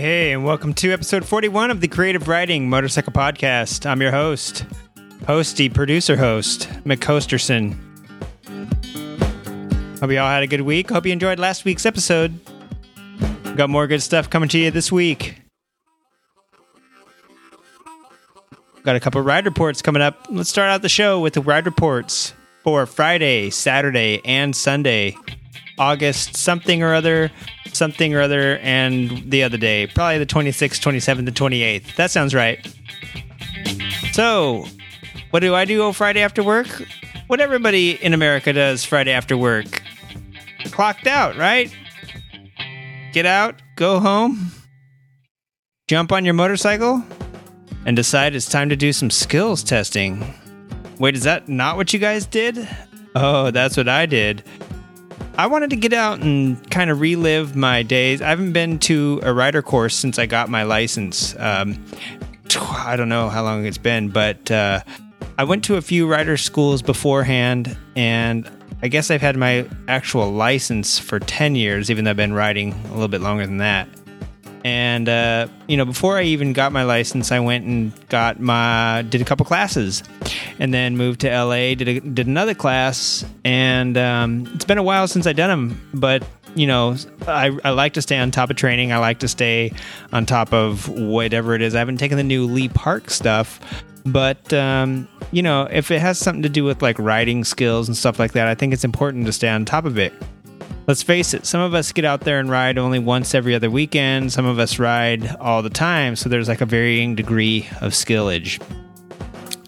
Hey, and welcome to episode 41 of the Creative Writing Motorcycle Podcast. I'm your host, hosty, producer host, McCosterson. Hope you all had a good week. Hope you enjoyed last week's episode. Got more good stuff coming to you this week. Got a couple ride reports coming up. Let's start out the show with the ride reports for Friday, Saturday, and Sunday. August something or other, something or other, and the other day. Probably the 26th, 27th, and 28th. That sounds right. So, what do I do on Friday after work? What everybody in America does Friday after work. Clocked out, right? Get out, go home, jump on your motorcycle, and decide it's time to do some skills testing. Wait, is that not what you guys did? Oh, that's what I did. I wanted to get out and kind of relive my days. I haven't been to a rider course since I got my license. Um, I don't know how long it's been, but uh, I went to a few rider schools beforehand, and I guess I've had my actual license for 10 years, even though I've been riding a little bit longer than that. And uh, you know, before I even got my license, I went and got my did a couple classes, and then moved to LA. Did a, did another class, and um, it's been a while since I've done them. But you know, I, I like to stay on top of training. I like to stay on top of whatever it is. I haven't taken the new Lee Parks stuff, but um, you know, if it has something to do with like riding skills and stuff like that, I think it's important to stay on top of it. Let's face it, some of us get out there and ride only once every other weekend. Some of us ride all the time, so there's like a varying degree of skillage.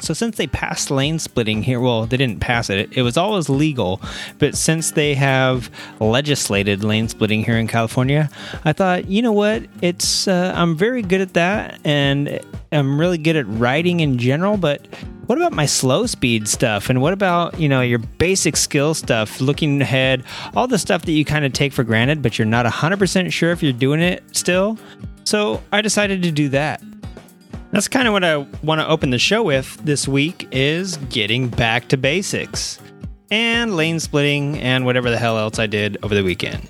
So since they passed lane splitting here, well, they didn't pass it. It was always legal, but since they have legislated lane splitting here in California, I thought, you know what? It's uh, I'm very good at that, and I'm really good at riding in general. But what about my slow speed stuff? And what about you know your basic skill stuff? Looking ahead, all the stuff that you kind of take for granted, but you're not 100% sure if you're doing it still. So I decided to do that. That's kind of what I want to open the show with this week is getting back to basics and lane splitting and whatever the hell else I did over the weekend.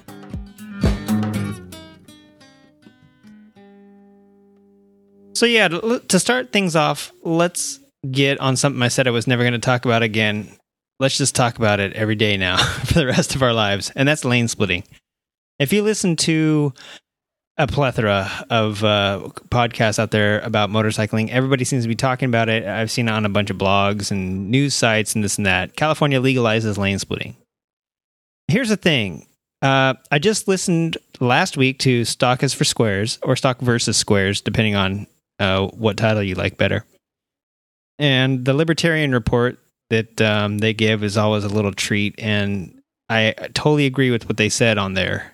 So yeah, to, start things off, let's get on something I said I was never going to talk about again. Let's just talk about it every day now for the rest of our lives, and that's lane splitting. If you listen to a plethora of uh, podcasts out there about motorcycling. Everybody seems to be talking about it. I've seen it on a bunch of blogs and news sites and this and that. California legalizes lane splitting. Here's the thing. Uh, I just listened last week to Stock is for Squares or Stock versus Squares, depending on uh, what title you like better. And the Libertarian report that um, they give is always a little treat. And I totally agree with what they said on there.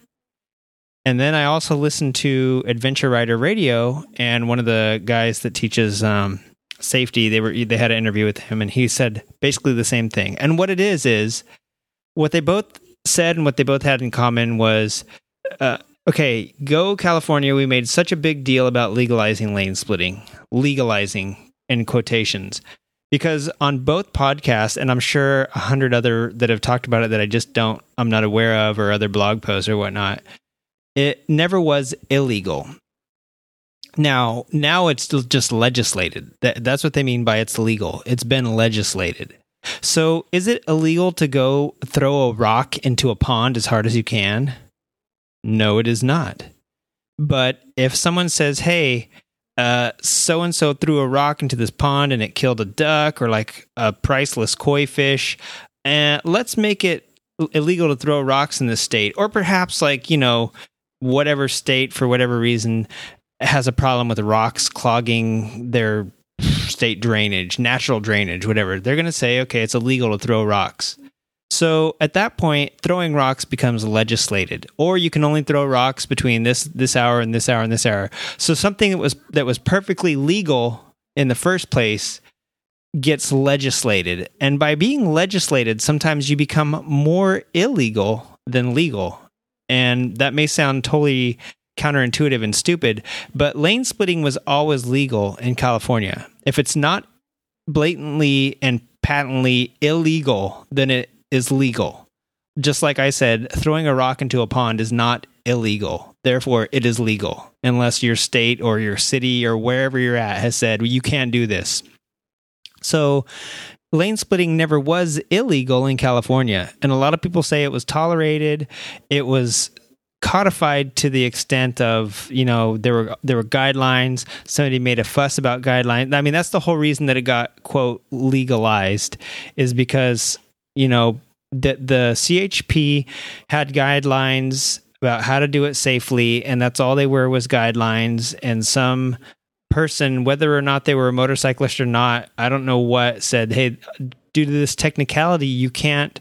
And then I also listened to Adventure Rider Radio, and one of the guys that teaches um, safety, they were they had an interview with him, and he said basically the same thing. And what it is is what they both said and what they both had in common was, uh, okay, go California. We made such a big deal about legalizing lane splitting, legalizing in quotations. Because on both podcasts, and I'm sure a hundred other that have talked about it that I just don't, I'm not aware of, or other blog posts or whatnot, it never was illegal. Now, now it's just legislated. That, that's what they mean by it's legal. It's been legislated. So, is it illegal to go throw a rock into a pond as hard as you can? No, it is not. But if someone says, "Hey, so and so threw a rock into this pond and it killed a duck or like a priceless koi fish," and let's make it illegal to throw rocks in this state, or perhaps like you know whatever state for whatever reason has a problem with rocks clogging their state drainage, natural drainage, whatever, they're going to say, okay, it's illegal to throw rocks. So at that point, throwing rocks becomes legislated, or you can only throw rocks between this this hour and this hour and this hour. So something that was that was perfectly legal in the first place gets legislated, and by being legislated, sometimes you become more illegal than legal. And that may sound totally counterintuitive and stupid, but lane splitting was always legal in California. If it's not blatantly and patently illegal, then it is legal. Just like I said, throwing a rock into a pond is not illegal. Therefore, it is legal. unless your state or your city or wherever you're at has said well, you can't do this. So lane splitting never was illegal in California. And a lot of people say it was tolerated. It was codified to the extent of you know there were there were guidelines somebody made a fuss about guidelines i mean that's the whole reason that it got quote legalized is because you know the the chp had guidelines about how to do it safely and that's all they were was guidelines and some person whether or not they were a motorcyclist or not i don't know what said hey due to this technicality you can't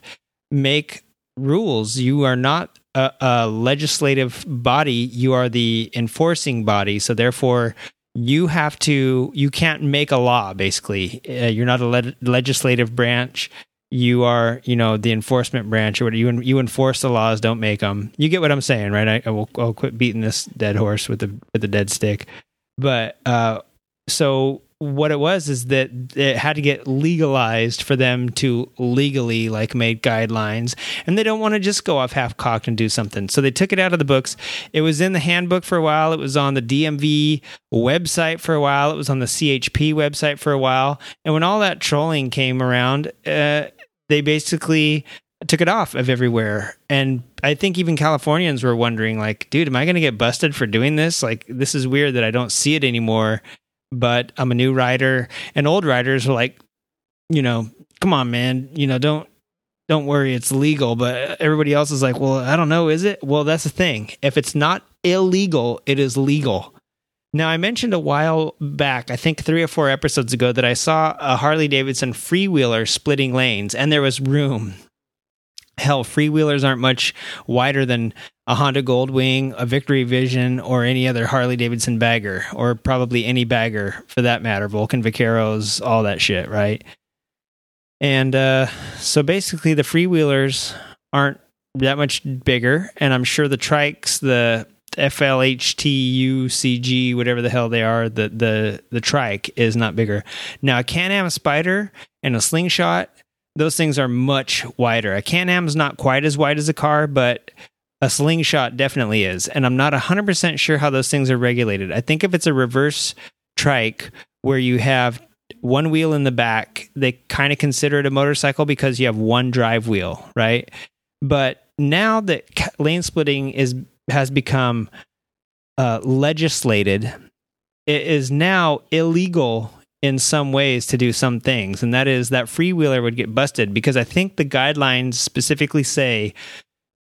make rules. You are not a, a legislative body, you are the enforcing body. So therefore, you have to you can't make a law basically. Uh, you're not a le- legislative branch. You are you know the enforcement branch or what you you enforce the laws don't make them you get what i'm saying right? I, I will I'll quit beating this dead horse with the with the dead stick but uh so what it was is that it had to get legalized for them to legally like make guidelines. And they don't want to just go off half cocked and do something. So they took it out of the books. It was in the handbook for a while. It was on the dmv website for a while. It was on the chp website for a while. And when all that trolling came around uh, they basically took it off of everywhere and i think even californians were wondering like dude am i going to get busted for doing this like this is weird that i don't see it anymore but I'm a new rider. and old riders are like, you know, come on, man, you know, don't don't worry, it's legal. But everybody else is like, well, I don't know, is it? Well, that's the thing. If it's not illegal, it is legal. Now, I mentioned a while back, I think three or four episodes ago, that I saw a Harley Davidson freewheeler splitting lanes, and there was room. Hell, freewheelers aren't much wider than a Honda Goldwing, a Victory Vision, or any other Harley Davidson bagger, or probably any bagger for that matter, Vulcan Vaqueros, all that shit, right? And uh, so basically, the freewheelers aren't that much bigger, and I'm sure the trikes, the FLHTUCG, whatever the hell they are, the the the trike is not bigger. Now, a Can-Am Spyder and a Slingshot, those things are much wider. A Can-Am is not quite as wide as a car, but a slingshot definitely is. And I'm not 100% sure how those things are regulated. I think if it's a reverse trike where you have one wheel in the back, they kind of consider it a motorcycle because you have one drive wheel, right? But now that lane splitting is has become uh, legislated, it is now illegal in some ways to do some things, and that is that freewheeler would get busted because I think the guidelines specifically say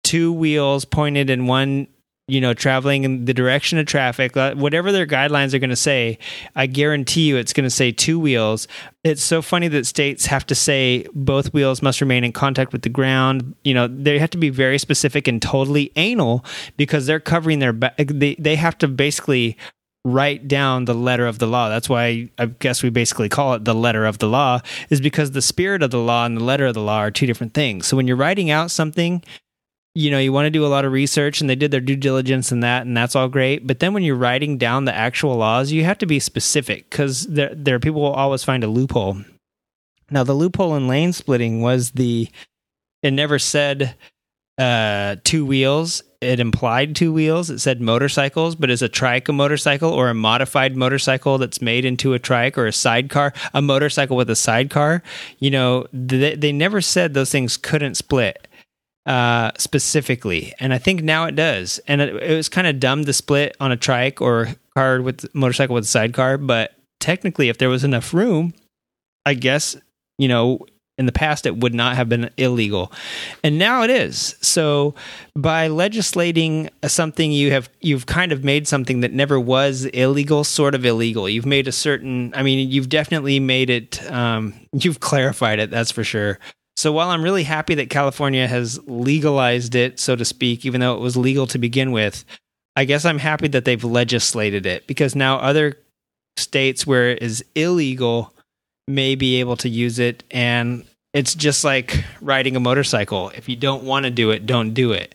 two wheels pointed in one you know traveling in the direction of traffic uh, whatever their guidelines are going to say i guarantee you it's going to say two wheels. It's so funny that states have to say both wheels must remain in contact with the ground. You know they have to be very specific and totally anal because they're covering their back they, they have to basically write down the letter of the law that's why i guess we basically call it the letter of the law is because the spirit of the law and the letter of the law are two different things so when you're writing out something you know, you want to do a lot of research and they did their due diligence and that and that's all great. But then when you're writing down the actual laws, you have to be specific because there, there people will always find a loophole. Now, the loophole in lane splitting was the, it never said uh, two wheels. It implied two wheels. It said motorcycles, but is a trike a motorcycle or a modified motorcycle that's made into a trike or a sidecar, a motorcycle with a sidecar? You know, they, they never said those things couldn't split uh, specifically, and I think now it does. And it, it was kind of dumb to split on a trike or car with motorcycle with a sidecar, but technically, if there was enough room, I guess you know in the past it would not have been illegal. And now it is. So by legislating something you have you've kind of made something that never was illegal sort of illegal. You've made a certain i mean you've definitely made it um, you've clarified it that's for sure. So while I'm really happy that California has legalized it, so to speak, even though it was legal to begin with, I guess I'm happy that they've legislated it because now other states where it is illegal may be able to use it. And it's just like riding a motorcycle. If you don't want to do it, don't do it.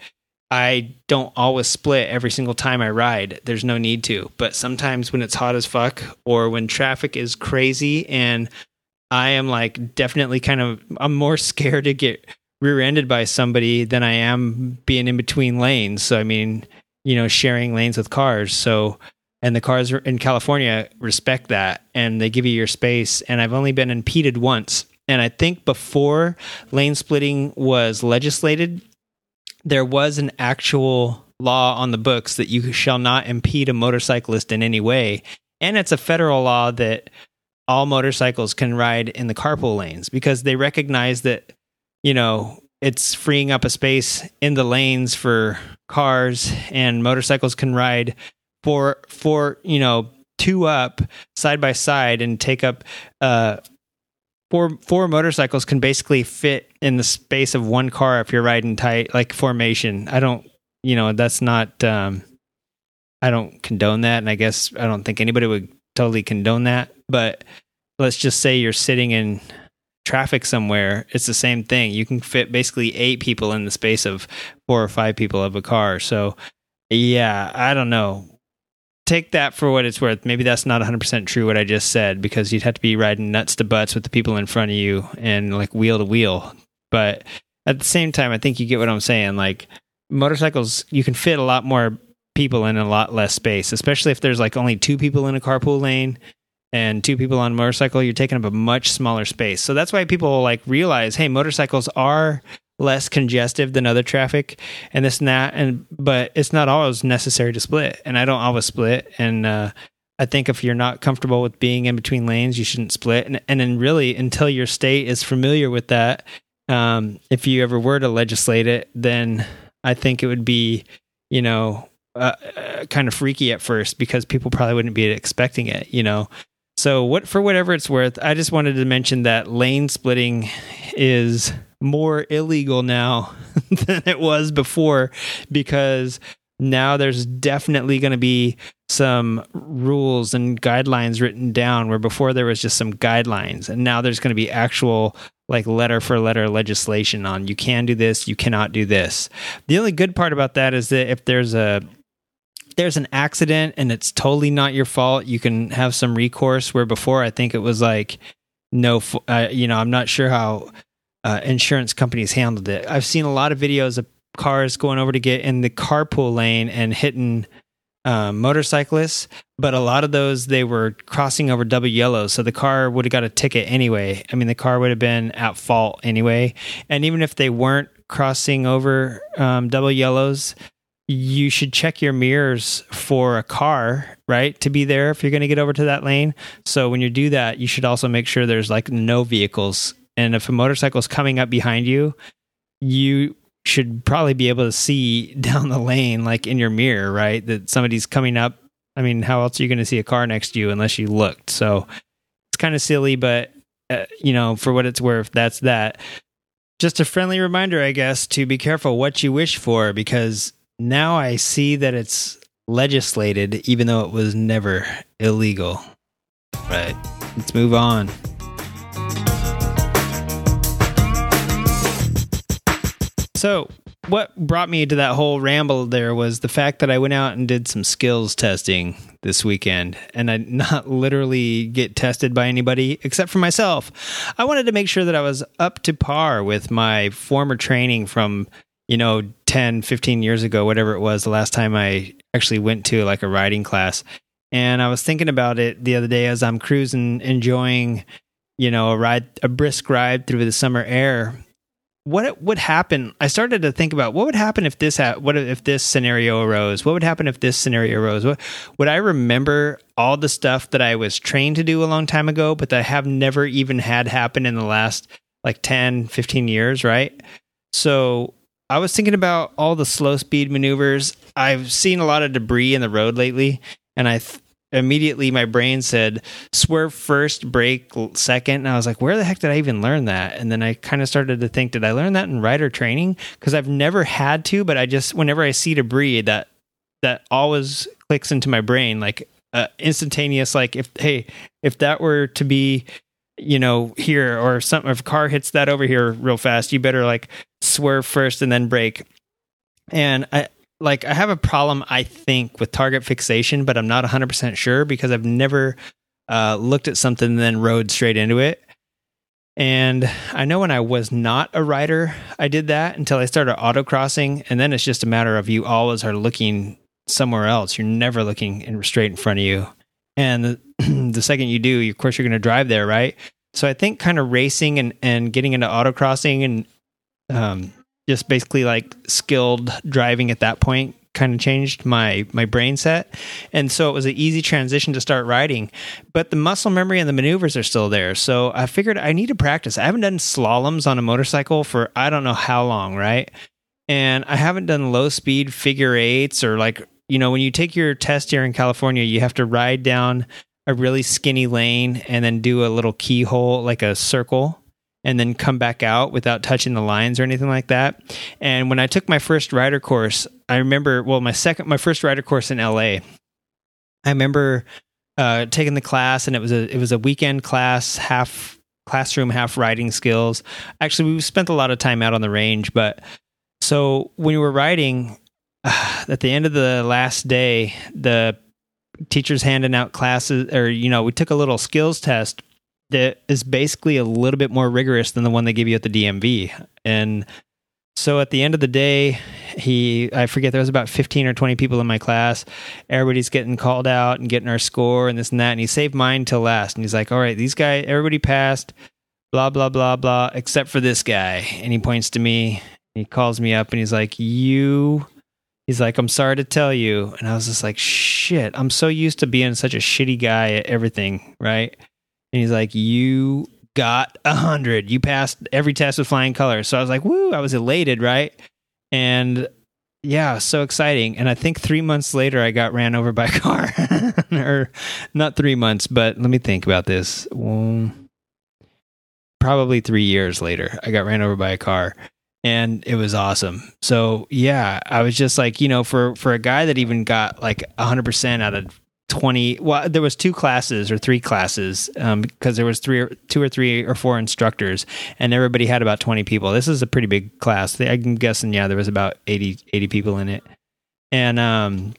I don't always split every single time I ride. There's no need to. But sometimes when it's hot as fuck or when traffic is crazy and I am like definitely kind of I'm more scared to get rear-ended by somebody than I am being in between lanes. So I mean, you know, sharing lanes with cars. So, and the cars in California respect that and they give you your space. And I've only been impeded once. And I think before lane splitting was legislated, there was an actual law on the books that you shall not impede a motorcyclist in any way. And it's a federal law that all motorcycles can ride in the carpool lanes because they recognize that, you know, it's freeing up a space in the lanes for cars and motorcycles can ride for for you know two up side by side and take up uh four four motorcycles can basically fit in the space of one car if you're riding tight like formation i don't you know that's not um i don't condone that and i guess i don't think anybody would totally condone that but let's just say you're sitting in traffic somewhere, it's the same thing. You can fit basically eight people in the space of four or five people of a car. So, yeah, I don't know. Take that for what it's worth. Maybe that's not 100% true what I just said because you'd have to be riding nuts to butts with the people in front of you and like wheel to wheel. But at the same time, I think you get what I'm saying. Like motorcycles, you can fit a lot more people in a lot less space, especially if there's like only two people in a carpool lane and two people on a motorcycle, you're taking up a much smaller space. So that's why people like realize, hey, motorcycles are less congestive than other traffic and this and that and but it's not always necessary to split and i don't always split and uh, i think if you're not comfortable with being in between lanes you shouldn't split and, and then really until your state is familiar with that um, if you ever were to legislate it then i think it would be you know uh, uh, kind of freaky at first because people probably wouldn't be expecting it you know? So what for whatever it's worth, I just wanted to mention that lane splitting is more illegal now than it was before because now there's definitely going to be some rules and guidelines written down where before there was just some guidelines and now there's going to be actual like letter for letter legislation on you can do this you cannot do this the only good part about that is that if there's a there's an accident and it's totally not your fault, you can have some recourse. Where before, I think it was like, no, uh, you know, I'm not sure how uh, insurance companies handled it. I've seen a lot of videos of cars going over to get in the carpool lane and hitting um, motorcyclists, but a lot of those they were crossing over double yellows, so the car would have got a ticket anyway. I mean, the car would have been at fault anyway, and even if they weren't crossing over um, double yellows, you should check your mirrors for a car, right? To be there if you're going to get over to that lane. So when you do that, you should also make sure there's like no vehicles. And if a motorcycle is coming up behind you, you should probably be able to see down the lane, like in your mirror, right? That somebody's coming up. I mean, how else are you going to see a car next to you unless you looked? So it's kind of silly, but uh, you know, for what it's worth, that's that. Just a friendly reminder, I guess, to be careful what you wish for because now I see that it's legislated, even though it was never illegal. Right. Let's move on. So, what brought me to that whole ramble there was the fact that I went out and did some skills testing this weekend and I not literally get tested by anybody except for myself. I wanted to make sure that I was up to par with my former training from you know 10 15 years ago whatever it was the last time i actually went to like a riding class and i was thinking about it the other day as i'm cruising enjoying you know a ride a brisk ride through the summer air what would happen i started to think about what would happen if this ha- what if this scenario arose? What would happen if this scenario arose? What, would i remember all the stuff that i was trained to do a long time ago but that i have never even had happen in the last like 10 15 years right? So I was thinking about all the slow speed maneuvers. I've seen a lot of debris in the road lately, and I th- immediately my brain said swerve first, brake second. And I was like, where the heck did I even learn that? And then I kind of started to think, did I learn that in rider training? Because I've never had to, but I just whenever I see debris, that that always clicks into my brain like uh, instantaneous. Like if hey, if that were to be you know, here or something, if a car hits that over here real fast, you better like swerve first and then brake. And I like, I have a problem, I think, with target fixation, but I'm not 100% sure because I've never uh, looked at something and then rode straight into it. And I know when I was not a rider, I did that until I started autocrossing. And then it's just a matter of you always are looking somewhere else. You're never looking in, straight in front of you. And the, the second you do, of course, you're going to drive there, right? So I think kind of racing and, and getting into autocrossing and um, just basically like skilled driving at that point kind of changed my my brain set. And so it was an easy transition to start riding but the muscle memory and the maneuvers are still there. So i figured i need to practice. I haven't done slaloms on a motorcycle for i don't know how long right? And i haven't done low speed figure eights or like you know when you take your test here in california you have to ride down a really skinny lane and then do a little keyhole like a circle and then come back out without touching the lines or anything like that. And when I took my first rider course, I remember, well, my second, my first rider course in LA, I remember uh, taking the class and it was a, it was a weekend class, half classroom, half riding skills. Actually, we spent a lot of time out on the range, but so when we were riding, uh, at the end of the last day, the teachers handing out classes, or, you know, we took a little skills test that is basically a little bit more rigorous than the one they give you at the DMV. And so at the end of the day, he I forget there was about 15 or 20 people in my class. Everybody's getting called out and getting our score and this and that. And he saved mine till last. And he's like, "All right, these guys, everybody passed, blah blah blah blah, except for this guy." And he points to me. He calls me up and he's like, "You." He's like, "I'm sorry to tell you." And I was just like, "Shit, I'm so used to being such a shitty guy at everything, right?" And he's like, "You got a hundred. You passed every test with flying colors." So I was like, "Woo!" I was elated, right? And yeah, so exciting. And I think three months later, I got ran over by a car, or not three months, but let me think about this. Well, probably three years later, I got ran over by a car and it was awesome. So yeah, I was just like, you know, for for a guy that even got like 100% out of 20 well there was two classes or three classes um, because there was three or two or three or four instructors and everybody had about 20 people. This is a pretty big class. I'm guessing yeah there was about 80 80 people in it. And um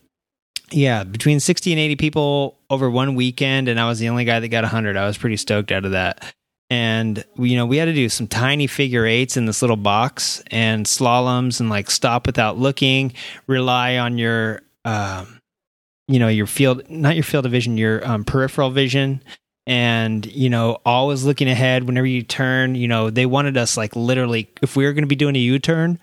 yeah between 60 and 80 people over one weekend and i was the only guy that got 100 i was pretty stoked out of that. And you know we had to do some tiny figure eights in this little box and slaloms and like stop without looking rely on your um you know your field not your field of vision your um, peripheral vision. And you know always looking ahead whenever you turn you know they wanted us like literally if we were going to be doing a u-turn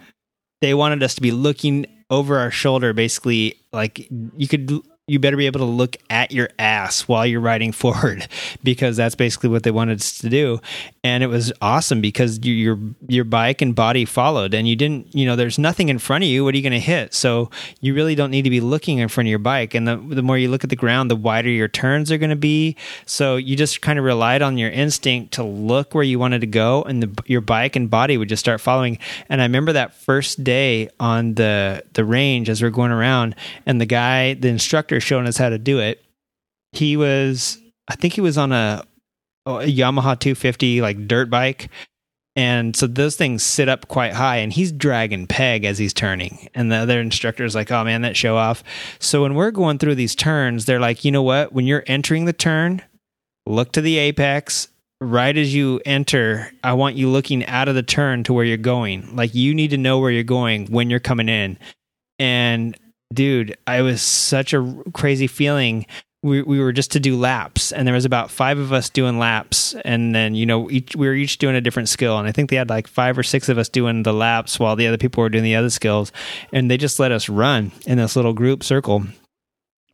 they wanted us to be looking over our shoulder basically like you could you better be able to look at your ass while you're riding forward because that's basically what they wanted us to do. And it was awesome because you, your your bike and body followed and you didn't you know there's nothing in front of you. What are you going to hit? So you really don't need to be looking in front of your bike. And the, the more you look at the ground the wider your turns are going to be. So you just kind of relied on your instinct to look where you wanted to go and the, your bike and body would just start following. And i remember that first day on the the range as we we're going around and the guy the instructor showing us how to do it he was i think he was on a a Yamaha 250 like dirt bike. And so those things sit up quite high, and he's dragging peg as he's turning. And the other instructor's like, oh man, that show off. So when we're going through these turns, they're like, you know what? When you're entering the turn, look to the apex. Right as you enter, I want you looking out of the turn to where you're going. Like you need to know where you're going when you're coming in. And dude, I was such a crazy feeling. We, we were just to do laps and there was about five of us doing laps and then you know each we were each doing a different skill and i think they had like five or six of us doing the laps while the other people were doing the other skills and they just let us run in this little group circle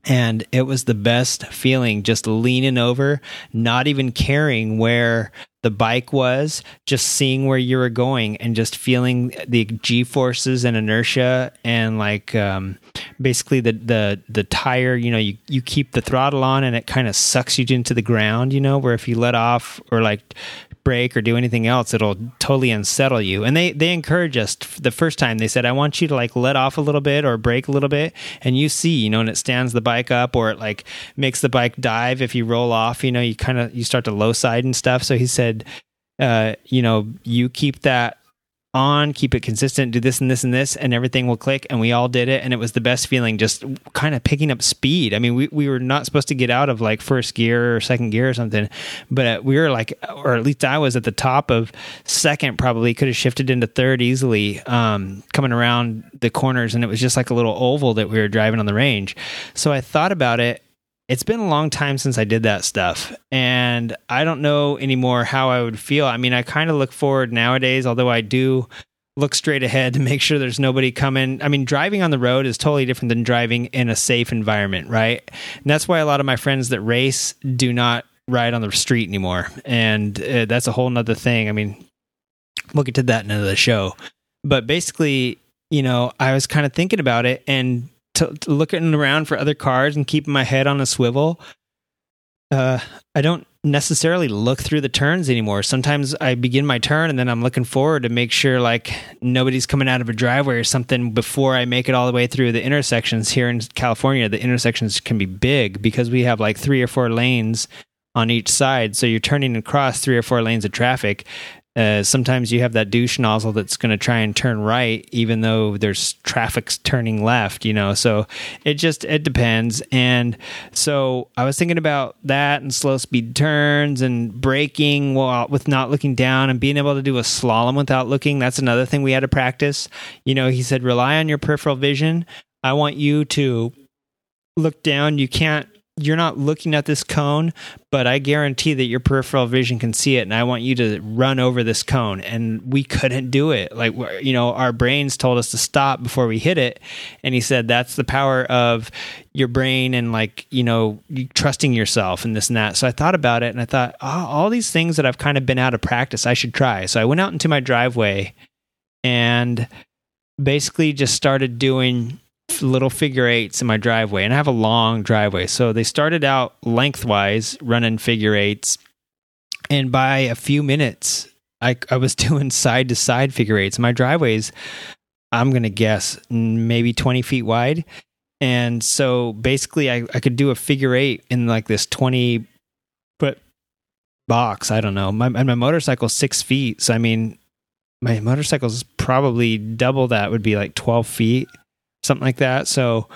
and it was the best feeling just leaning over, not even caring where the bike was, just seeing where you were going and just feeling the G forces and inertia and like um, basically the, the the tire, you know, you, you keep the throttle on and it kind of sucks you into the ground, you know, where if you let off or like brake or do anything else, it'll totally unsettle you. And they they encourage us the first time. They said, "I want you to like let off a little bit or break a little bit," and you see, you know, and it stands the bike up or it like makes the bike dive if you roll off. You know, you kind of you start to low side and stuff. So he said, uh, you know, you keep that on, keep it consistent, do this and this and this, and everything will click. And we all did it. And it was the best feeling just kind of picking up speed. I mean, we, we were not supposed to get out of like first gear or second gear or something, but we were like, or at least I was at the top of second, probably could have shifted into third easily, um, coming around the corners. And it was just like a little oval that we were driving on the range. So I thought about it it's been a long time since I did that stuff. And I don't know anymore how I would feel. I mean, I kind of look forward nowadays, although I do look straight ahead to make sure there's nobody coming. I mean, driving on the road is totally different than driving in a safe environment, right? And that's why a lot of my friends that race do not ride on the street anymore. And uh, that's a whole nother thing. I mean, we'll get to that in another show. But basically, you know, I was kind of thinking about it and looking around for other cars and keeping my head on a swivel. Uh, I don't necessarily look through the turns anymore. Sometimes I begin my turn and then I'm looking forward to make sure like nobody's coming out of a driveway or something before I make it all the way through the intersections here in California. The intersections can be big because we have like three or four lanes on each side. So you're turning across three or four lanes of traffic. Uh, sometimes you have that douche nozzle that's going to try and turn right, even though there's traffic turning left. You know, so it just it depends. And so I was thinking about that and slow speed turns and braking while with not looking down and being able to do a slalom without looking. That's another thing we had to practice. You know, he said rely on your peripheral vision. I want you to look down. You can't you're not looking at this cone, but I guarantee that your peripheral vision can see it. And I want you to run over this cone. And we couldn't do it. Like, you know, our brains told us to stop before we hit it. And he said, that's the power of your brain and like, you know, trusting yourself and this and that. So I thought about it and I thought, oh, all these things that I've kind of been out of practice, I should try. So I went out into my driveway and basically just started doing little figure eights in my driveway, and I have a long driveway. So they started out lengthwise running figure eights, and by a few minutes, I, I was doing side to side figure eights. My driveway's, I'm going to guess, maybe 20 feet wide. And so basically, I, I could do a figure eight in like this 20 foot box. I don't know. My, and my motorcycle's six feet. So, I mean, my motorcycle's probably double that, would be like 12 feet something like that. So,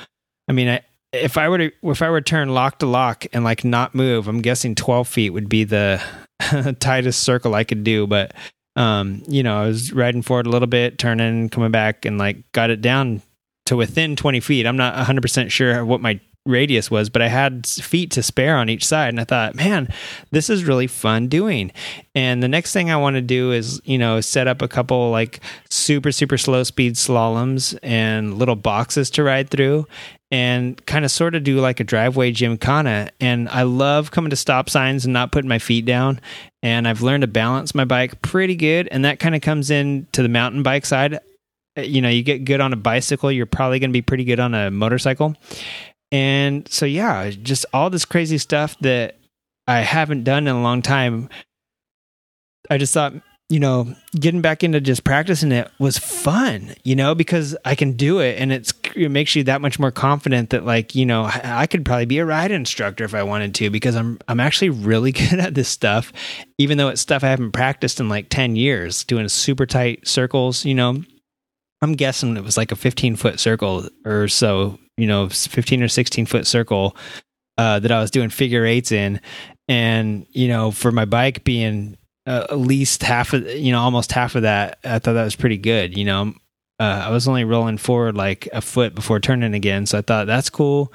I mean, I, if I were to if I were to turn lock to lock and like not move, I'm guessing 12 feet would be the tightest circle I could do. But um, you know, I was riding forward a little bit, turning, coming back, and like got it down to within 20 feet. I'm not 100 percent sure what my radius was, but I had feet to spare on each side. And I thought, man, this is really fun doing. And the next thing I want to do is, you know, set up a couple like super, super slow speed slaloms and little boxes to ride through and kind of sort of do like a driveway gymkhana. And I love coming to stop signs and not putting my feet down. And I've learned to balance my bike pretty good. And that kind of comes in to the mountain bike side you know, you get good on a bicycle, you're probably going to be pretty good on a motorcycle. And so, yeah, just all this crazy stuff that I haven't done in a long time. I just thought, you know, getting back into just practicing it was fun, you know, because I can do it and it's it makes you that much more confident that like, you know, I could probably be a ride instructor if I wanted to because I'm I'm actually really good at this stuff even though it's stuff I haven't practiced in like 10 years doing super tight circles, you know. I'm guessing it was like a 15 foot circle or so you know 15 or 16 foot circle uh, that I was doing figure eights in, and you know for my bike being uh, at least half of you know almost half of that, I thought that was pretty good. You know, uh, I was only rolling forward like a foot before turning again, so I thought that's cool.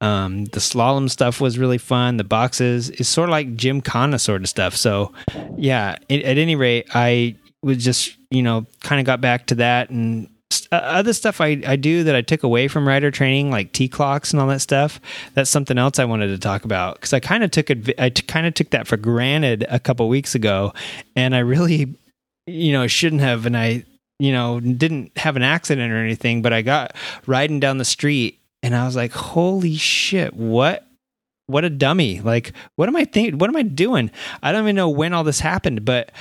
Um, the slalom stuff was really fun. The boxes is sort of like gymkhana sort of stuff. So, yeah. It, at any rate, I was just you know kind of got back to that and uh, other stuff I, I do that I took away from rider training, like T-CLOCS and all that stuff. That's something else I wanted to talk about because I kind of took it. I t- kind of took that for granted a couple weeks ago, and I really, you know, shouldn't have. And I, you know, didn't have an accident or anything, but I got riding down the street, and I was like, "Holy shit! What what a dummy like what am i thinking what am i doing i don't even know when all this happened but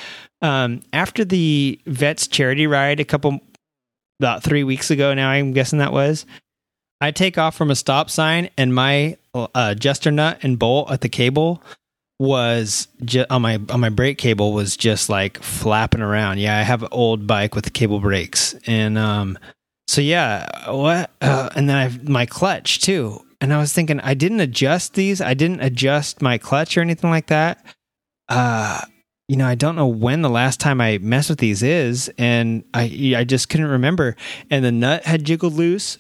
um, after the vets charity ride a couple about three weeks ago now, I'm guessing that was. I take off from a stop sign and my uh, adjuster nut and bolt at the cable was just on my on my brake cable was just like flapping around. Yeah, I have an old bike with cable brakes, and um, so yeah, what? Uh, and then I my clutch too. And I was thinking, I didn't adjust these. I didn't adjust my clutch or anything like that. Uh, you know, I don't know when the last time I messed with these is, and I I just couldn't remember. And the nut had jiggled loose.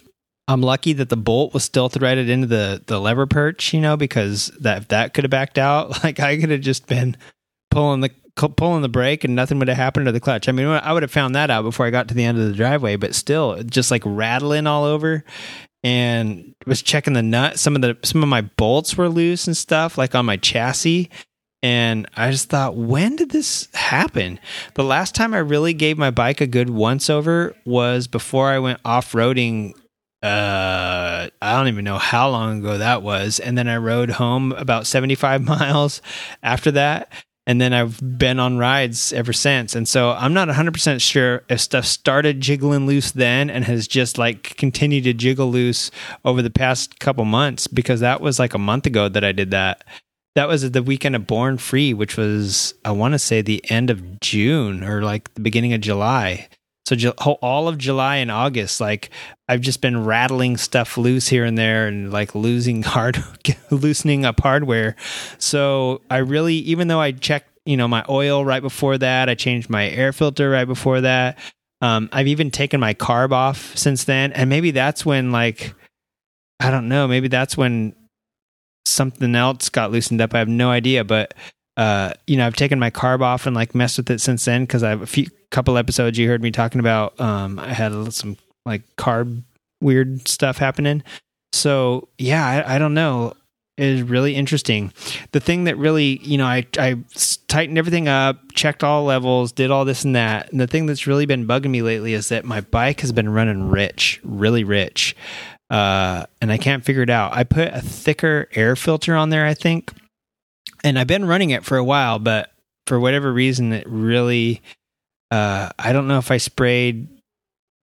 I'm lucky that the bolt was still threaded into the the lever perch, you know, because that that could have backed out. Like I could have just been pulling the pulling the brake and nothing would have happened to the clutch. I mean, I would have found that out before I got to the end of the driveway, but still, just like rattling all over. And was checking the nut. Some of the some of my bolts were loose and stuff, like on my chassis. And I just thought, when did this happen? The last time I really gave my bike a good once over was before I went off roading. Uh, I don't even know how long ago that was. And then I rode home about 75 miles after that. And then I've been on rides ever since. And so I'm not 100% sure if stuff started jiggling loose then and has just like continued to jiggle loose over the past couple months because that was like a month ago that I did that that was the weekend of Born Free, which was I want to say the end of June or like the beginning of July. So all of July and August, like I've just been rattling stuff loose here and there, and like losing hard, loosening up hardware. So I really, even though I checked, you know, my oil right before that, I changed my air filter right before that. Um, I've even taken my carb off since then, and maybe that's when, like, I don't know, maybe that's when something else got loosened up. I have no idea, but uh, you know, I've taken my carb off and like messed with it since then because I have a few couple episodes you heard me talking about. Um, I had some like carb weird stuff happening. So yeah, I, I don't know. It is really interesting. The thing that really, you know, I I tightened everything up, checked all levels, did all this and that. And the thing that's really been bugging me lately is that my bike has been running rich, really rich uh, and I can't figure it out. I put a thicker air filter on there, I think, and I've been running it for a while, but for whatever reason, it really, uh, I don't know if I sprayed a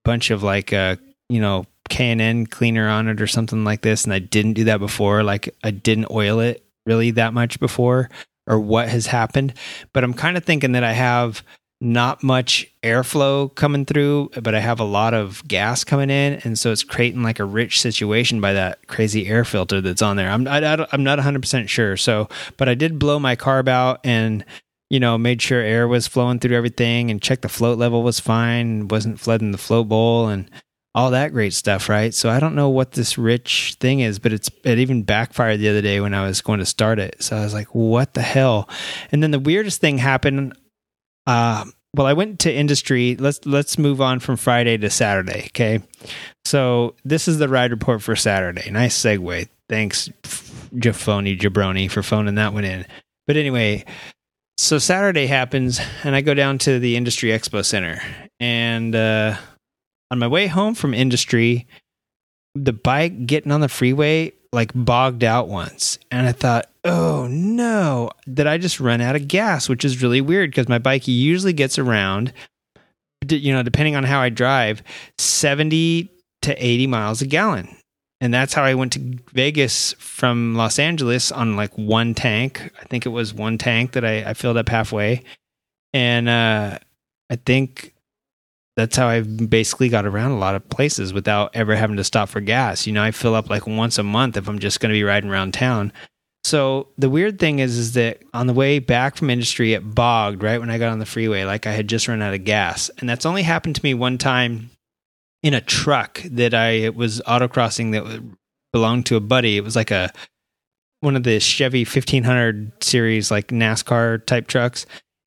bunch of like, uh, you know, K and N cleaner on it or something like this, and I didn't do that before. Like I didn't oil it really that much before, or what has happened. But I'm kind of thinking that I have not much airflow coming through, but I have a lot of gas coming in, and so it's creating like a rich situation by that crazy air filter that's on there. I'm I, am not 100 percent sure. So, but I did blow my carb out and you know made sure air was flowing through everything and checked the float level was fine, wasn't flooding the float bowl and all that great stuff, right? So I don't know what this rich thing is, but it's it even backfired the other day when I was going to start it. So I was like, what the hell? And then the weirdest thing happened uh, well, I went to industry. Let's let's move on from Friday to Saturday. Okay, so this is the ride report for Saturday. Nice segue. Thanks, Jafoni Jabroni, for phoning that one in. But anyway, so Saturday happens, and I go down to the Industry Expo Center, and uh, on my way home from industry, the bike getting on the freeway like bogged out once. And I thought, oh no, did I just run out of gas? Which is really weird because my bike usually gets around, you know, depending on how I drive, 70 to 80 miles a gallon. And that's how I went to Vegas from Los Angeles on like one tank. I think it was one tank that I, I filled up halfway. And uh, I think that's how I've basically got around a lot of places without ever having to stop for gas. You know, I fill up like once a month if I'm just going to be riding around town. So the weird thing is, is that on the way back from industry, it bogged right when I got on the freeway, like I had just run out of gas, and that's only happened to me one time in a truck that I was autocrossing that belonged to a buddy. It was like a one of the Chevy 1500 series, like NASCAR type trucks.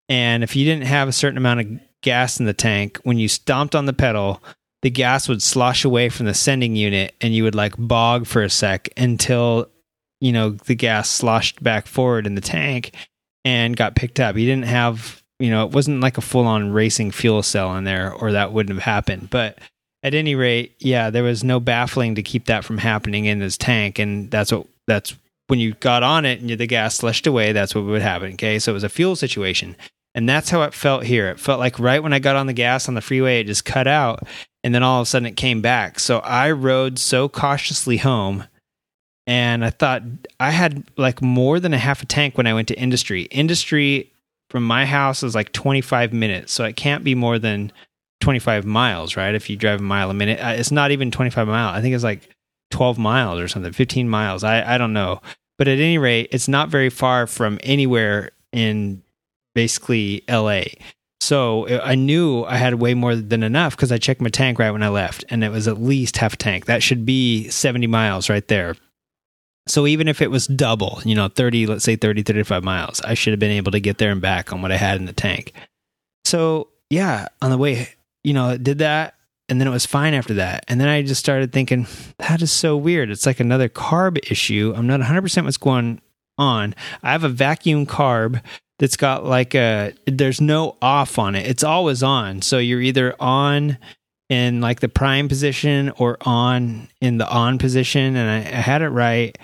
And if you didn't have a certain amount of gas in the tank, when you stomped on the pedal, the gas would slosh away from the sending unit and you would like bog for a sec until, you know, the gas sloshed back forward in the tank and got picked up. You didn't have, you know, it wasn't like a full on racing fuel cell in there or that wouldn't have happened. But at any rate, yeah, there was no baffling to keep that from happening in this tank. And that's what, that's when you got on it and the gas slushed away, that's what would happen. Okay. So it was a fuel situation. And that's how it felt here. It felt like right when I got on the gas on the freeway, it just cut out. And then all of a sudden it came back. So I rode so cautiously home and I thought I had like more than a half a tank when I went to industry. Industry from my house is like 25 minutes, so it can't be more than 25 miles, right? If you drive a mile a minute, uh, it's not even 25 miles. I think it's like 12 miles or something, 15 miles. I, I don't know. But at any rate, it's not very far from anywhere in basically LA. So I knew I had way more than enough because I checked my tank right when I left, and it was at least half a tank. That should be 70 miles right there. So even if it was double, you know, 30, let's say 30, 35 miles, I should have been able to get there and back on what I had in the tank. So yeah, on the way, you know, did that. And then it was fine after that. And then I just started thinking, that is so weird. It's like another carb issue. I'm not 100% what's going on. I have a vacuum carb that's got like a, there's no off on it. It's always on. So you're either on in like the prime position or on in the on position. And I, I had it right.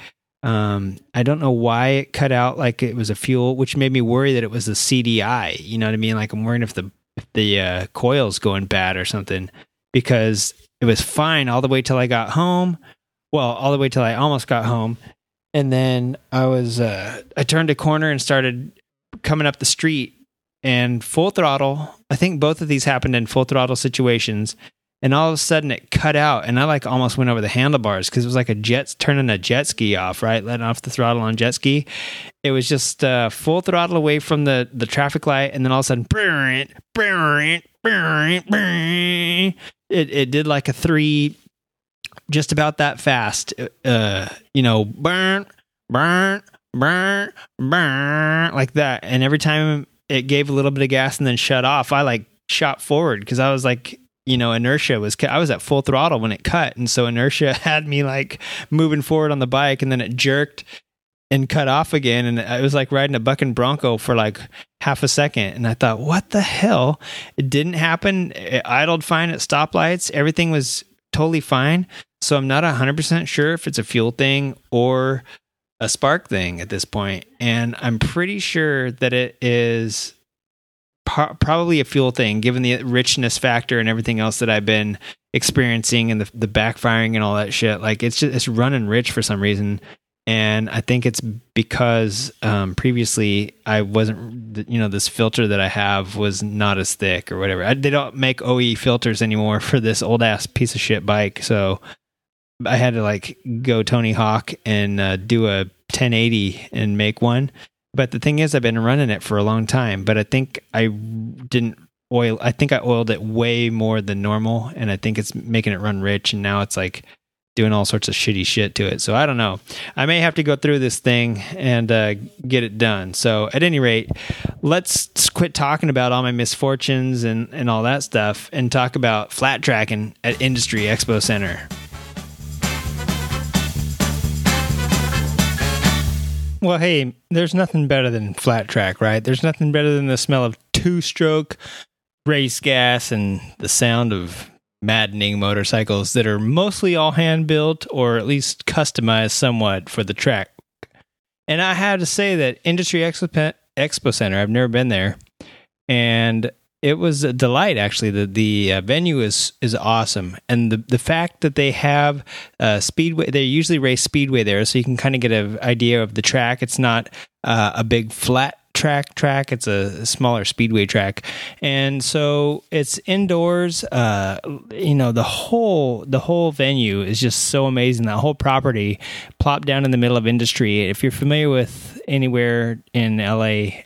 Um, I don't know why it cut out like it was a fuel, which made me worry that it was the CDI. You know what I mean? Like I'm worrying if the if the uh, coil's going bad or something because it was fine all the way till I got home. Well, all the way till I almost got home, and then I was uh, I turned a corner and started coming up the street and full throttle. I think both of these happened in full throttle situations and all of a sudden it cut out and i like almost went over the handlebars because it was like a jet turning a jet ski off right letting off the throttle on jet ski it was just uh, full throttle away from the the traffic light and then all of a sudden it, it did like a three just about that fast uh you know burn burn burn burn like that and every time it gave a little bit of gas and then shut off i like shot forward because i was like you know, inertia was, I was at full throttle when it cut. And so inertia had me like moving forward on the bike and then it jerked and cut off again. And it was like riding a bucking bronco for like half a second. And I thought, what the hell? It didn't happen. It idled fine at stoplights. Everything was totally fine. So I'm not 100% sure if it's a fuel thing or a spark thing at this. And I'm pretty sure that it is probably a fuel thing, given the richness factor and everything else that I've been experiencing and the the backfiring and all that shit. Like it's just it's running rich for some reason, and I think it's because um, previously I wasn't, you know, this filter that I have was not as thick or whatever. I, they don't make OE filters anymore for this old ass piece of shit bike, so I had to like go Tony Hawk and uh, do a 1080 and make one but the thing is, I've been running it for a long time, but I think I didn't oil. I think I oiled it way more than normal, and I think it's making it run rich. And now it's like doing all sorts of shitty shit to it. So I don't know. I may have to go through this thing and uh, get it done. So at any rate, let's quit talking about all my misfortunes and, and all that stuff and talk about flat tracking at Industry Expo Center. Well, hey, there's nothing better than flat track, right? There's nothing better than the smell of two stroke race gas and the sound of maddening motorcycles that are mostly all hand built or at least customized somewhat for the track. And I have to say that Industry Expo, Expo Center, I've never been there, and it was a delight actually. The the uh, venue is is awesome. And the the fact that they have uh, speedway they usually race speedway there so you can kind of get an idea of the track. It's not uh, a big flat track track. It's a smaller speedway track. And so it's indoors uh you know the whole the whole venue is just so amazing. That whole property plopped down in the middle of industry. If you're familiar with anywhere in LA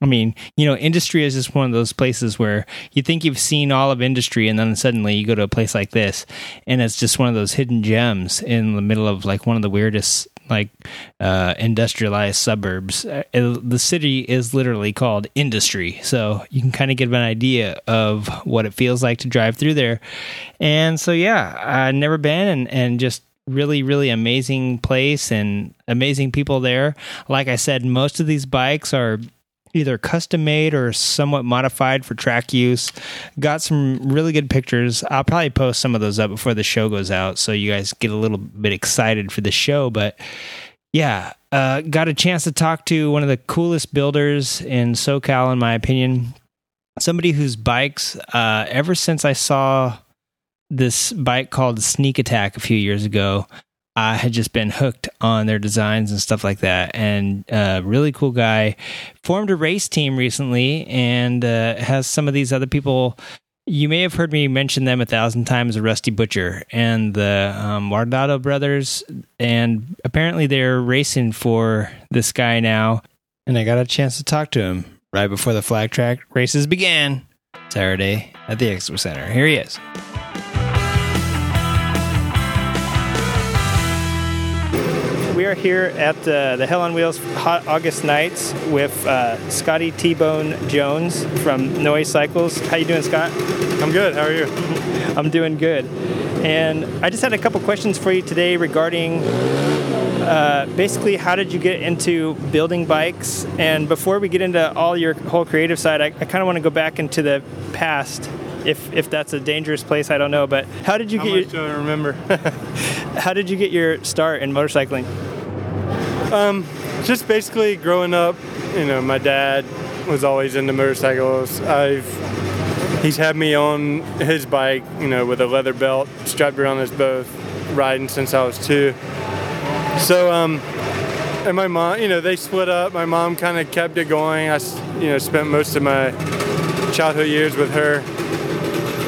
I mean, you know, industry is just one of those places where you think you've seen all of industry, and then suddenly you go to a place like this, and it's just one of those hidden gems in the middle of like one of the weirdest, like, uh, industrialized suburbs. Uh, the city is literally called Industry, so you can kind of get an idea of what it feels like to drive through there. And so, yeah, I've never been, and and just really really amazing place and amazing people there like i said most of these bikes are either custom made or somewhat modified for track use. Got some really good pictures. I'll probably post some of those up before the show goes out so you guys get a little bit excited for the show. But yeah, uh, got a chance to talk to one of the coolest builders in SoCal, in my opinion. Somebody whose bikes, uh, ever since I saw this bike called Sneak Attack a few years ago, I had just been hooked on their designs and stuff like that. And uh, really cool guy formed a race team recently and uh, has some of these other people. You may have heard me mention them a thousand times, Rusty Butcher and the um, brothers. And apparently they're racing for this guy now. And I got a chance to talk to him right before the flat track races began Saturday at the Expo Center. Here he is. Here at uh, the Hell on Wheels Hot August Nights with uh, Scotty T-Bone Jones from Noise Cycles. How you doing, Scott? I'm good. How are you? I'm doing good. And I just had a couple questions for you today regarding uh, basically how did you get into building bikes? And before we get into all your whole creative side, I, I kind of want to go back into the past. If, if that's a dangerous place, I don't know. But how did you How get much your do I remember? how did you get your start in motorcycling? Just basically growing up, you know, my dad was always into motorcycles. I've he's had me on his bike, you know, with a leather belt strapped around us both, riding since I was two. So, um, and my mom, you know, they split up. My mom kind of kept it going. I, you know, spent most of my childhood years with her,